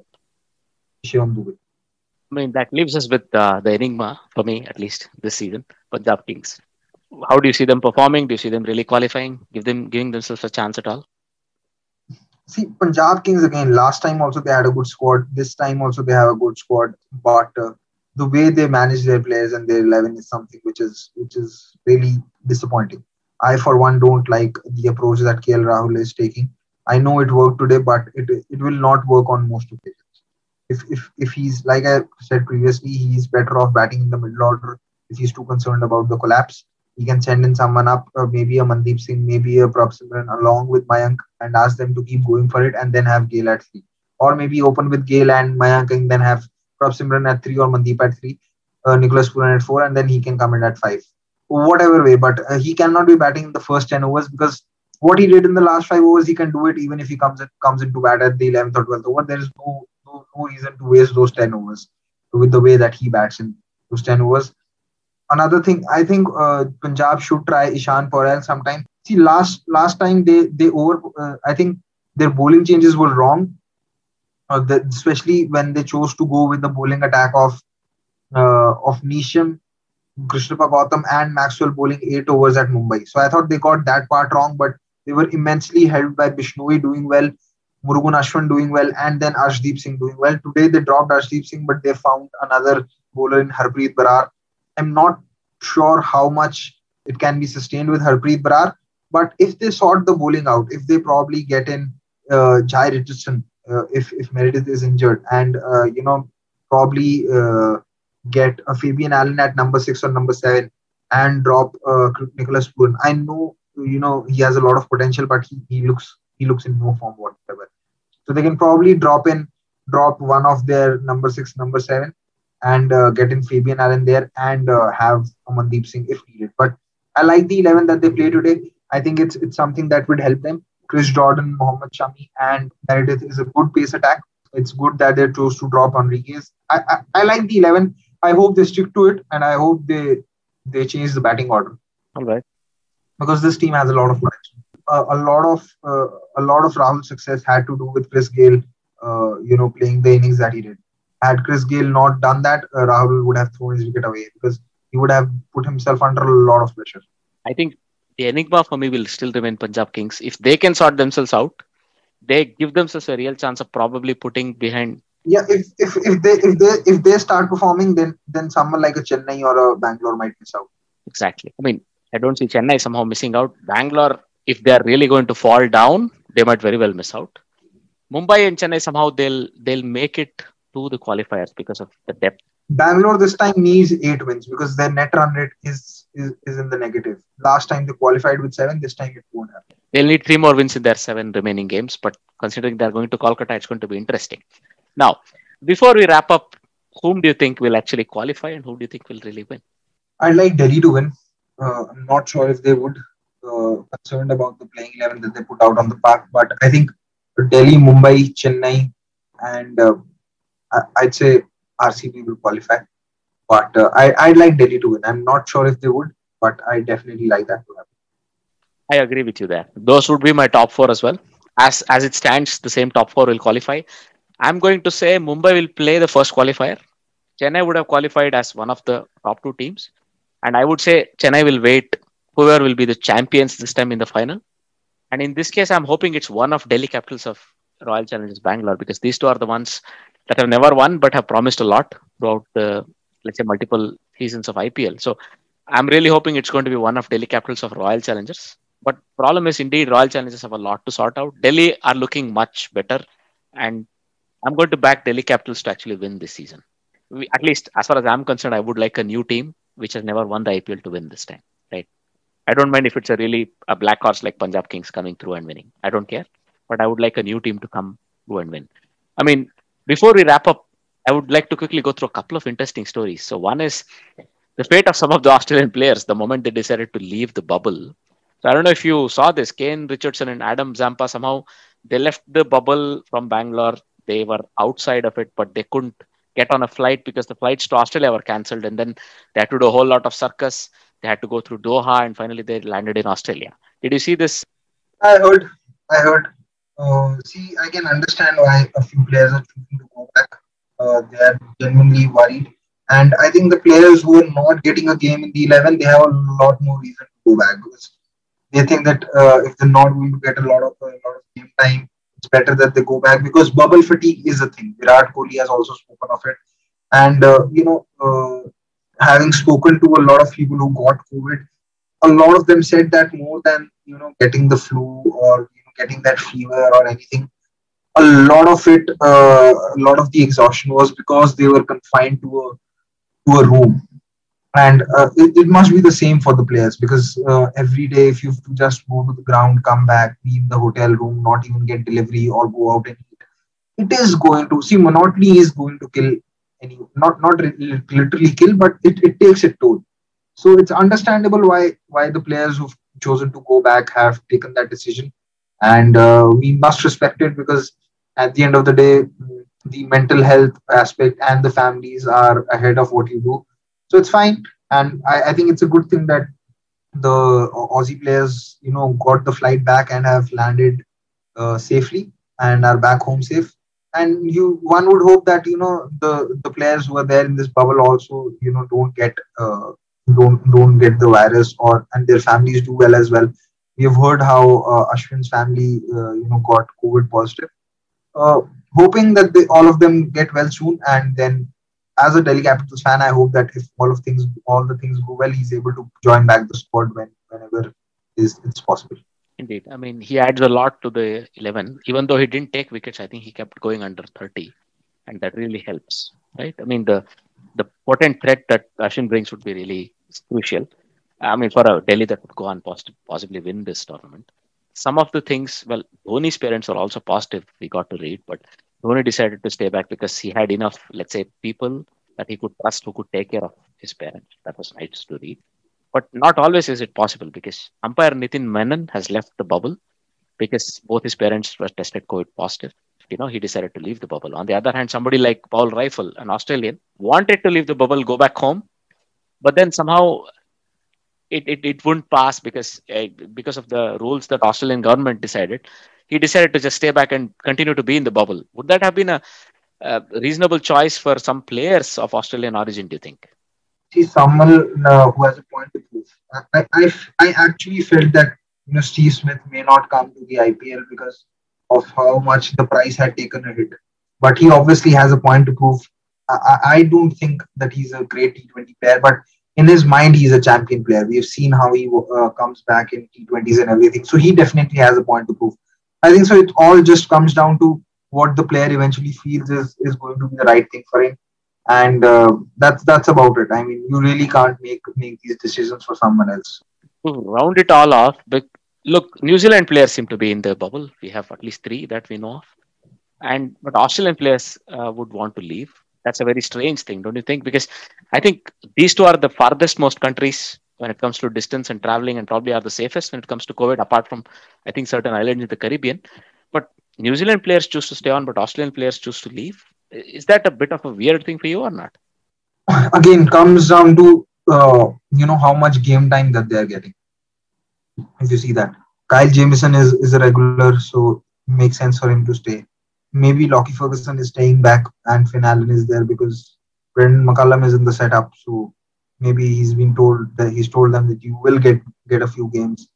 Speaker 3: Shivam Dube.
Speaker 2: I mean, that leaves us with uh, the enigma, for me at least, this season, Punjab Kings. How do you see them performing? Do you see them really qualifying? Give them giving themselves a chance at all?
Speaker 3: See, Punjab Kings again. Last time also they had a good squad. This time also they have a good squad, but uh, the way they manage their players and their eleven is something which is which is really disappointing. I, for one, don't like the approach that KL Rahul is taking. I know it worked today, but it it will not work on most occasions if if if he's like I said previously, he's better off batting in the middle order. If he's too concerned about the collapse, he can send in someone up, uh, maybe a Mandeep Singh, maybe a Prabh Simran along with Mayank, and ask them to keep going for it, and then have Gayle at three, or maybe open with Gayle and Mayank, and then have Prabh Simran at three or Mandeep at three, uh, Nicholas Pooran at four, and then he can come in at five. Whatever way, but uh, he cannot be batting in the first ten overs because what he did in the last five overs, he can do it even if he comes in, comes into bat at the eleventh or twelfth over. There is no no, no reason to waste those 10 overs with the way that he bats in those 10 overs. Another thing, I think uh, Punjab should try Ishan Porel sometime. See, last last time they they over, uh, I think their bowling changes were wrong, uh, the, especially when they chose to go with the bowling attack of uh, of Neesham, Krishnappa Gautam, and Maxwell bowling eight overs at Mumbai. So I thought they got that part wrong, but they were immensely helped by Bishnoi doing well Murugan Ashwin doing well, and then Arshdeep Singh doing well. Today they dropped Arshdeep Singh, but they found another bowler in Harpreet Brar. I'm not sure how much it can be sustained with Harpreet Brar, but if they sort the bowling out, if they probably get in uh, Jhye Richardson, uh, if if Meredith is injured, and uh, you know probably uh, get a Fabian Allen at number six or number seven, and drop uh, Nicholas Pooran. I know you know he has a lot of potential, but he, he looks he looks in no form whatsoever. So they can probably drop in, drop one of their number six, number seven, and uh, get in Fabian Allen there and uh, have Mandeep Singh if needed. But I like the 11 that they play today. I think it's it's something that would help them. Chris Jordan, Mohammad Shami, and Meredith is a good pace attack. It's good that they chose to drop Henriques. I, I, I like the 11. I hope they stick to it, and I hope they they change the batting order.
Speaker 2: All right.
Speaker 3: Because this team has a lot of potential uh, a lot of uh, a lot of Rahul's success had to do with Chris Gayle, uh, you know, playing the innings that he did. Had Chris Gayle not done that, uh, Rahul would have thrown his wicket away because he would have put himself under a lot of pressure.
Speaker 2: I think the enigma for me will still remain Punjab Kings. If they can sort themselves out, they give themselves a real chance of probably putting behind.
Speaker 3: Yeah, if, if, if they if they if they start performing, then then someone like a Chennai or a Bangalore might miss out.
Speaker 2: Exactly. I mean, I don't see Chennai somehow missing out. Bangalore if they are really going to fall down, they might very well miss out. Mumbai and Chennai somehow they'll they'll make it to the qualifiers because of the depth.
Speaker 3: Bangalore this time needs eight wins because their net run rate is, is is in the negative. Last time they qualified with seven, this time it won't happen.
Speaker 2: They'll need three more wins in their seven remaining games, but considering they're going to Kolkata, it's going to be interesting. Now, before we wrap up, whom do you think will actually qualify and who do you think will really win?
Speaker 3: I'd like Delhi to win. Uh, I'm not sure if they would uh, concerned about the playing 11 that they put out on the park. But I think Delhi, Mumbai, Chennai, and uh, I'd say RCB will qualify. But uh, I, I'd like Delhi to win. I'm not sure if they would, but I definitely like that to happen.
Speaker 2: I agree with you there. Those would be my top four as well. As as it stands, the same top four will qualify. I'm going to say Mumbai will play the first qualifier. Chennai would have qualified as one of the top two teams, and I would say Chennai will wait whoever will be the champions this time in the final. And in this case, I'm hoping it's one of Delhi Capitals of Royal Challengers Bangalore because these two are the ones that have never won but have promised a lot throughout the let's say multiple seasons of IPL. So I'm really hoping it's going to be one of Delhi Capitals of Royal Challengers. But problem is indeed Royal Challengers have a lot to sort out. Delhi are looking much better, and I'm going to back Delhi Capitals to actually win this season. We, at least as far as I'm concerned, I would like a new team which has never won the IPL to win this time. Right? I don't mind if it's a really a black horse like Punjab Kings coming through and winning. I don't care, but I would like a new team to come through and win. I mean, before we wrap up, I would like to quickly go through a couple of interesting stories. So one is the fate of some of the Australian players the moment they decided to leave the bubble. So I don't know if you saw this. Kane Richardson and Adam Zampa somehow they left the bubble from Bangalore. They were outside of it, but they couldn't get on a flight because the flights to Australia were cancelled, and then they had to do a whole lot of circus. They had to go through Doha, and finally they landed in Australia. Did you see this?
Speaker 3: I heard. I heard. Uh, see, I can understand why a few players are choosing to go back. Uh, they are genuinely worried and I think the players who are not getting a game in the 11, they have a lot more reason to go back because they think that uh, if they're not going to get a lot of a lot of game time, it's better that they go back because bubble fatigue is a thing. Virat Kohli has also spoken of it, and uh, you know, uh, having spoken to a lot of people who got COVID, a lot of them said that more than you know getting the flu or getting that fever or anything, a lot of it, uh, a lot of the exhaustion was because they were confined to a to a room. And uh, it, it, must be the same for the players because uh, every day if you just go to the ground come back be in the hotel room not even get delivery or go out and eat it is going to see monotony is going to kill any not not literally kill but it, it takes a toll. So it's understandable why why the players who've chosen to go back have taken that decision and uh, we must respect it because at the end of the day the mental health aspect and the families are ahead of what you do. So it's fine. And I, I think it's a good thing that the Aussie players, you know, got the flight back and have landed uh, safely and are back home safe. And you, one would hope that you know the the players who are there in this bubble also, you know, don't get uh, don't don't get the virus or and their families do well as well. We have heard how uh, Ashwin's family, uh, you know, got COVID positive. Uh, hoping that they, all of them get well soon. And then, as a Delhi Capitals fan, I hope that if all of things, all the things go well, he's able to join back the squad when whenever is it's possible.
Speaker 2: Indeed, I mean he adds a lot to the eleven. Even though he didn't take wickets, I think he kept going under thirty, and that really helps, right? I mean the the potent threat that Ashwin brings would be really crucial. I mean, for a Delhi that would go on possibly win this tournament. Some of the things, well, Dhoni's parents are also positive. We got to read, but Dhoni decided to stay back because he had enough, let's say, people that he could trust who could take care of his parents. That was nice to read. But not always is it possible because umpire Nitin Menon has left the bubble because both his parents were tested COVID positive. You know, he decided to leave the bubble. On the other hand, somebody like Paul Reiffel, an Australian, wanted to leave the bubble, go back home, but then somehow it, it, it wouldn't pass because uh, because of the rules that Australian government decided he decided to just stay back and continue to be in the bubble. Would that have been a, a reasonable choice for some players of Australian origin, do you think?
Speaker 3: See, someone uh, who has a point to prove. I, I, I actually felt that you know Steve Smith may not come to the IPL because of how much the price had taken a hit. But he obviously has a point to prove. I, I don't think that he's a great T20 player, but in his mind, he's a champion player. We've seen how he uh, comes back in T20s and everything. So he definitely has a point to prove. I think so. It all just comes down to what the player eventually feels is is going to be the right thing for him, and uh, that's that's about it. I mean, you really can't make make these decisions for someone else.
Speaker 2: To round it all off, look, New Zealand players seem to be in the bubble. We have at least three that we know of, and but Australian players uh, would want to leave. That's a very strange thing, don't you think? Because I think these two are the farthest most countries when it comes to distance and traveling and probably are the safest when it comes to COVID, apart from, I think, certain islands in the Caribbean. But New Zealand players choose to stay on, but Australian players choose to leave. Is that a bit of a weird thing for you or not?
Speaker 3: Again, comes down to, uh, you know, how much game time that they're getting. If you see that. Kyle Jamieson is, is a regular, so makes sense for him to stay. Maybe Lockie Ferguson is staying back and Finn Allen is there because Brendon McCullum is in the setup. So maybe he's been told that he's told them that you will get get a few games.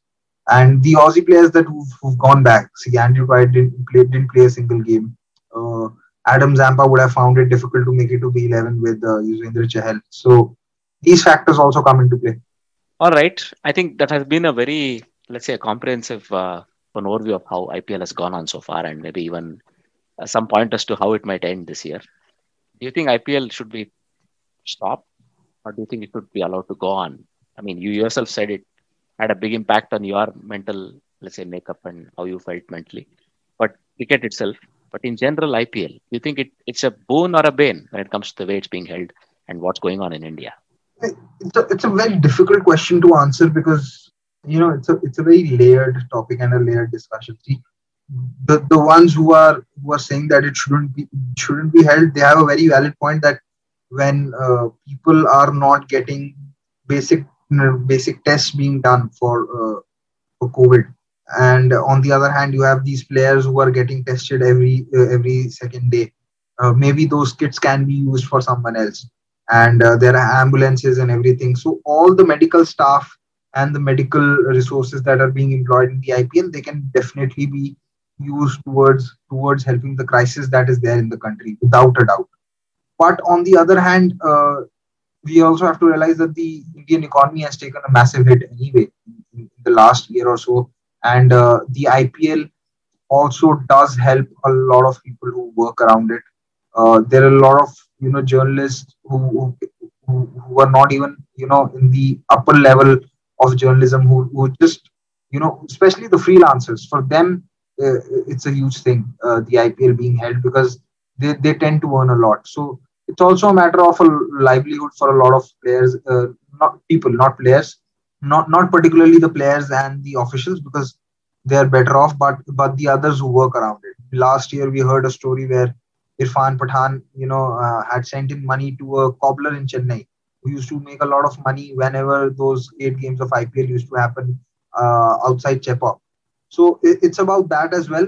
Speaker 3: And the Aussie players that who've, who've gone back, see Andrew Tye didn't play didn't play a single game. Uh, Adam Zampa would have found it difficult to make it to the 11 with uh, Yuzvendra Chahal. So these factors also come into play.
Speaker 2: All right. I think that has been a very, let's say, a comprehensive uh, an overview of how IPL has gone on so far and maybe even Uh, some point as to how it might end this year. Do you think IPL should be stopped or do you think it should be allowed to go on? I mean, you yourself said it had a big impact on your mental, let's say, makeup and how you felt mentally. But cricket itself, but in general, IPL, do you think it, it's a boon or a bane when it comes to the way it's being held and what's going on in India?
Speaker 3: It's a, it's a very difficult question to answer because you know it's a it's a very layered topic and a layered discussion. See, the the ones who are who are saying that it shouldn't be shouldn't be held, they have a very valid point that when uh, people are not getting basic basic tests being done for uh, for COVID, and on the other hand, you have these players who are getting tested every uh, every second day. Uh, maybe those kits can be used for someone else and uh, there are ambulances and everything. So all the medical staff and the medical resources that are being employed in the IPL, they can definitely be used towards towards helping the crisis that is there in the country, without a doubt. But on the other hand, uh, we also have to realize that the Indian economy has taken a massive hit anyway in, the last year or so, and uh, the IPL also does help a lot of people who work around it. Uh, there are a lot of you know journalists who, who who are not even you know in the upper level of journalism who, who just you know especially the freelancers for them it's a huge thing uh, the ipl being held because they, they tend to earn a lot so it's also a matter of a livelihood for a lot of players uh, not people not players not not particularly the players and the officials because they are better off but but the others who work around it last year we heard a story where Irfan Pathan, you know, uh, had sent in money to a cobbler in Chennai who used to make a lot of money whenever those eight games of IPL used to happen uh, outside Chepauk. So it, it's about that as well.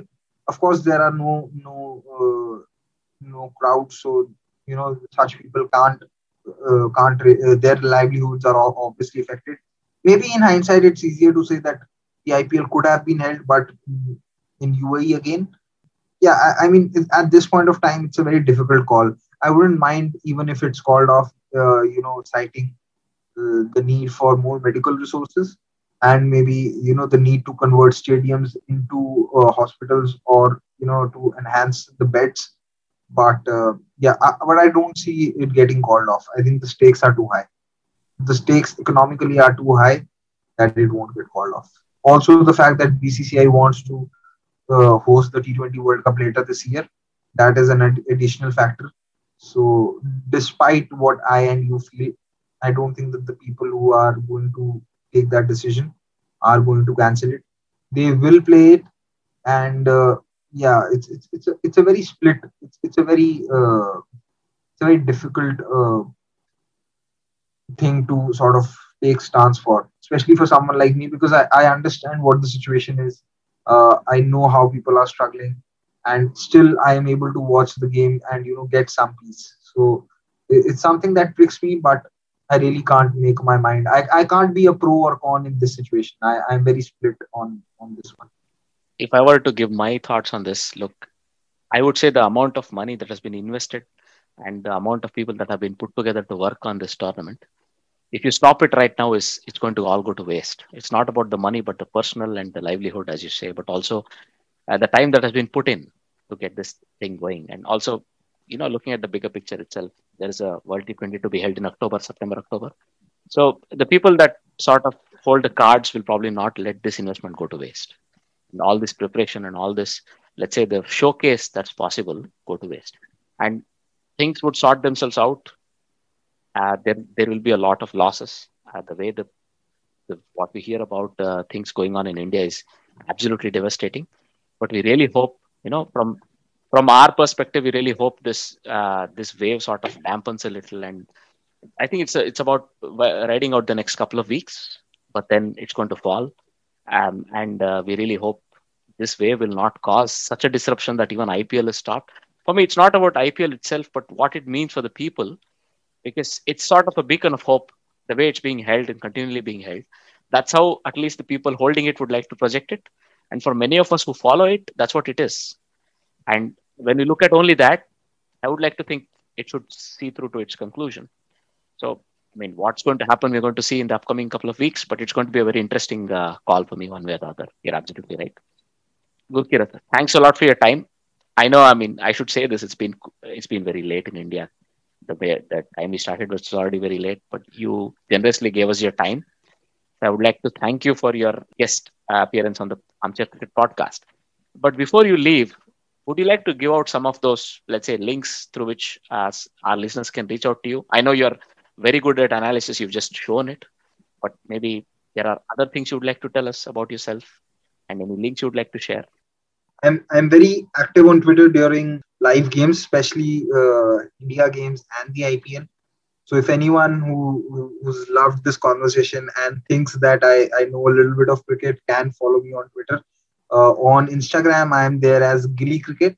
Speaker 3: Of course, there are no no uh, no crowds, so you know such people can't uh, can't uh, their livelihoods are obviously affected. Maybe in hindsight, it's easier to say that the IPL could have been held, but in UAE again, yeah, I, I, mean, at this point of time, it's a very difficult call. I wouldn't mind even if it's called off, uh, you know, citing uh, the need for more medical resources and maybe, you know, the need to convert stadiums into uh, hospitals or, you know, to enhance the beds. But uh, yeah, I, but I don't see it getting called off. I think the stakes are too high. The stakes economically are too high that it won't get called off. Also, the fact that BCCI wants to uh, host the T20 World Cup later this year. That is an ad- additional factor. So, despite what I and you feel, I don't think that the people who are going to take that decision are going to cancel it. They will play it, and uh, yeah, it's it's it's a, it's a very split. It's it's a very uh, it's a very difficult uh, thing to sort of take stance for, especially for someone like me, because I, I understand what the situation is uh, i know how people are struggling and still i am able to watch the game and you know get some peace so it's something that tricks me but i really can't make my mind. I, I can't be a pro or con in this situation. I, i'm very split on on this one.
Speaker 2: If i were to give my thoughts on this look i would say the amount of money that has been invested and the amount of people that have been put together to work on this tournament if you stop it right now is it's going to all go to waste. It's not about the money but the personal and the livelihood as you say but also uh, the time that has been put in to get this thing going. And also you know looking at the bigger picture itself there is a world t20 to be held in october september october so the people that sort of hold the cards will probably not let this investment go to waste and all this preparation and all this let's say the showcase that's possible go to waste and things would sort themselves out uh, there there will be a lot of losses. Uh, the way the, the, what we hear about uh, things going on in India is absolutely devastating. But we really hope, you know, from from our perspective, we really hope this uh, this wave sort of dampens a little. And I think it's a, it's about riding out the next couple of weeks, but then it's going to fall. Um, and uh, we really hope this wave will not cause such a disruption that even IPL is stopped. For me, it's not about IPL itself, but what it means for the people because it's sort of a beacon of hope the way it's being held and continually being held. That's how at least the people holding it would like to project it. And for many of us who follow it, that's what it is. And when we look at only that, I would like to think it should see through to its conclusion. So, I mean, what's going to happen, we're going to see in the upcoming couple of weeks, but it's going to be a very interesting uh, call for me, one way or the other. You're absolutely right. Good. Thanks a lot for your time. I know, I mean, I should say this. It's been it's been very late in India. The way that time we started was already very late, but you generously gave us your time. I would like to thank you for your guest appearance on the Armchair Cricket podcast. But before you leave, would you like to give out some of those, let's say, links through which uh, our listeners can reach out to you? I know you're very good at analysis, you've just shown it, but maybe there are other things you would like to tell us about yourself and any links you would like to share.
Speaker 3: I'm, I'm very active on Twitter during live games, especially uh, India games and the IPL. So if anyone who who's loved this conversation and thinks that I, I know a little bit of cricket can follow me on Twitter. Uh, on Instagram, I am there as Gilly Cricket.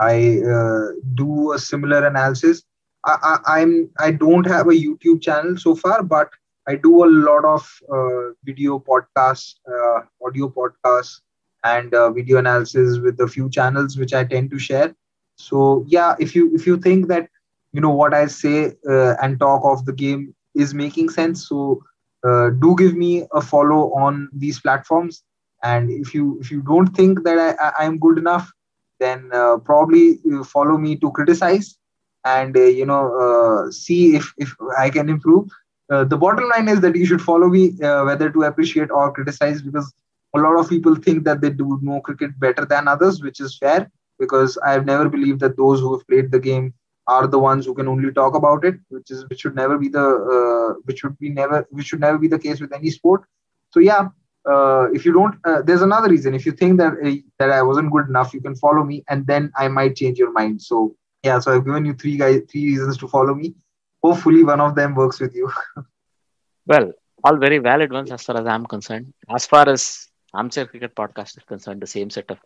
Speaker 3: I uh, do a similar analysis. I, I, I'm I don't have a YouTube channel so far, but I do a lot of uh, video podcasts, uh, audio podcasts, and uh, video analysis with a few channels which I tend to share. So yeah, if you if you think that you know what I say uh, and talk of the game is making sense, so do give me a follow on these platforms. And if you if you don't think that I, I am good enough, then uh, probably follow me to criticize and uh, you know uh, see if if I can improve. Uh, the bottom line is that you should follow me whether to appreciate or criticize because a lot of people think that they do know cricket better than others, which is fair because I've never believed that those who have played the game are the ones who can only talk about it, which is which should never be the uh, which should be never which should never be the case with any sport. So yeah, uh, if you don't, uh, there's another reason. If you think that uh, that I wasn't good enough, you can follow me, and then I might change your mind. So yeah, so I've given you three guys three reasons to follow me. Hopefully, one of them works with you.
Speaker 2: well, all very valid ones as far as I'm concerned. As far as Armchair Cricket Podcast is concerned, the same set of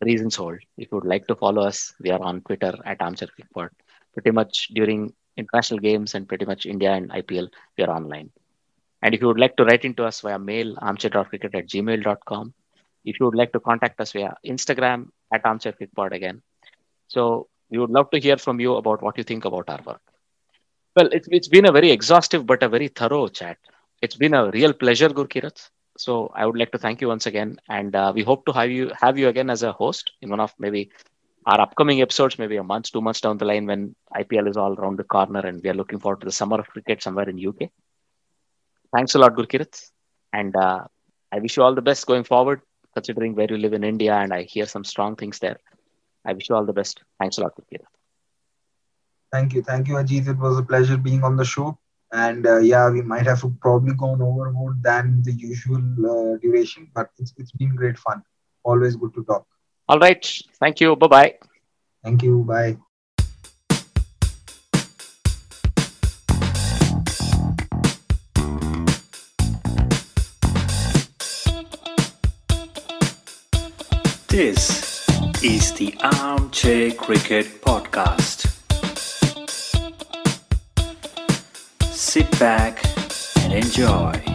Speaker 2: reasons hold. If you would like to follow us, we are on Twitter at Armchair Cricket. Pretty much during international games and pretty much India and IPL, we are online. And if you would like to write into us via mail, armchair.cricket at gmail.com. If you would like to contact us via Instagram at Armchair Cricket again. So we would love to hear from you about what you think about our work. Well, it's, it's been a very exhaustive but a very thorough chat. It's been a real pleasure, Gurkirat. So I would like to thank you once again, and uh, we hope to have you have you again as a host in one of maybe our upcoming episodes, maybe a month, two months down the line when IPL is all around the corner, and we are looking forward to the summer of cricket somewhere in UK. Thanks a lot, Gurkirat, and uh, I wish you all the best going forward. Considering where you live in India, and I hear some strong things there. I wish you all the best. Thanks a lot, Gurkirat.
Speaker 3: Thank you, thank you, Ajit. It was a pleasure being on the show and uh, yeah we might have probably gone overboard than the usual uh, duration but it's, it's been great fun always good to talk
Speaker 2: all right thank you bye bye
Speaker 3: thank you bye
Speaker 1: This is the Armchair Cricket Podcast. sit back and enjoy.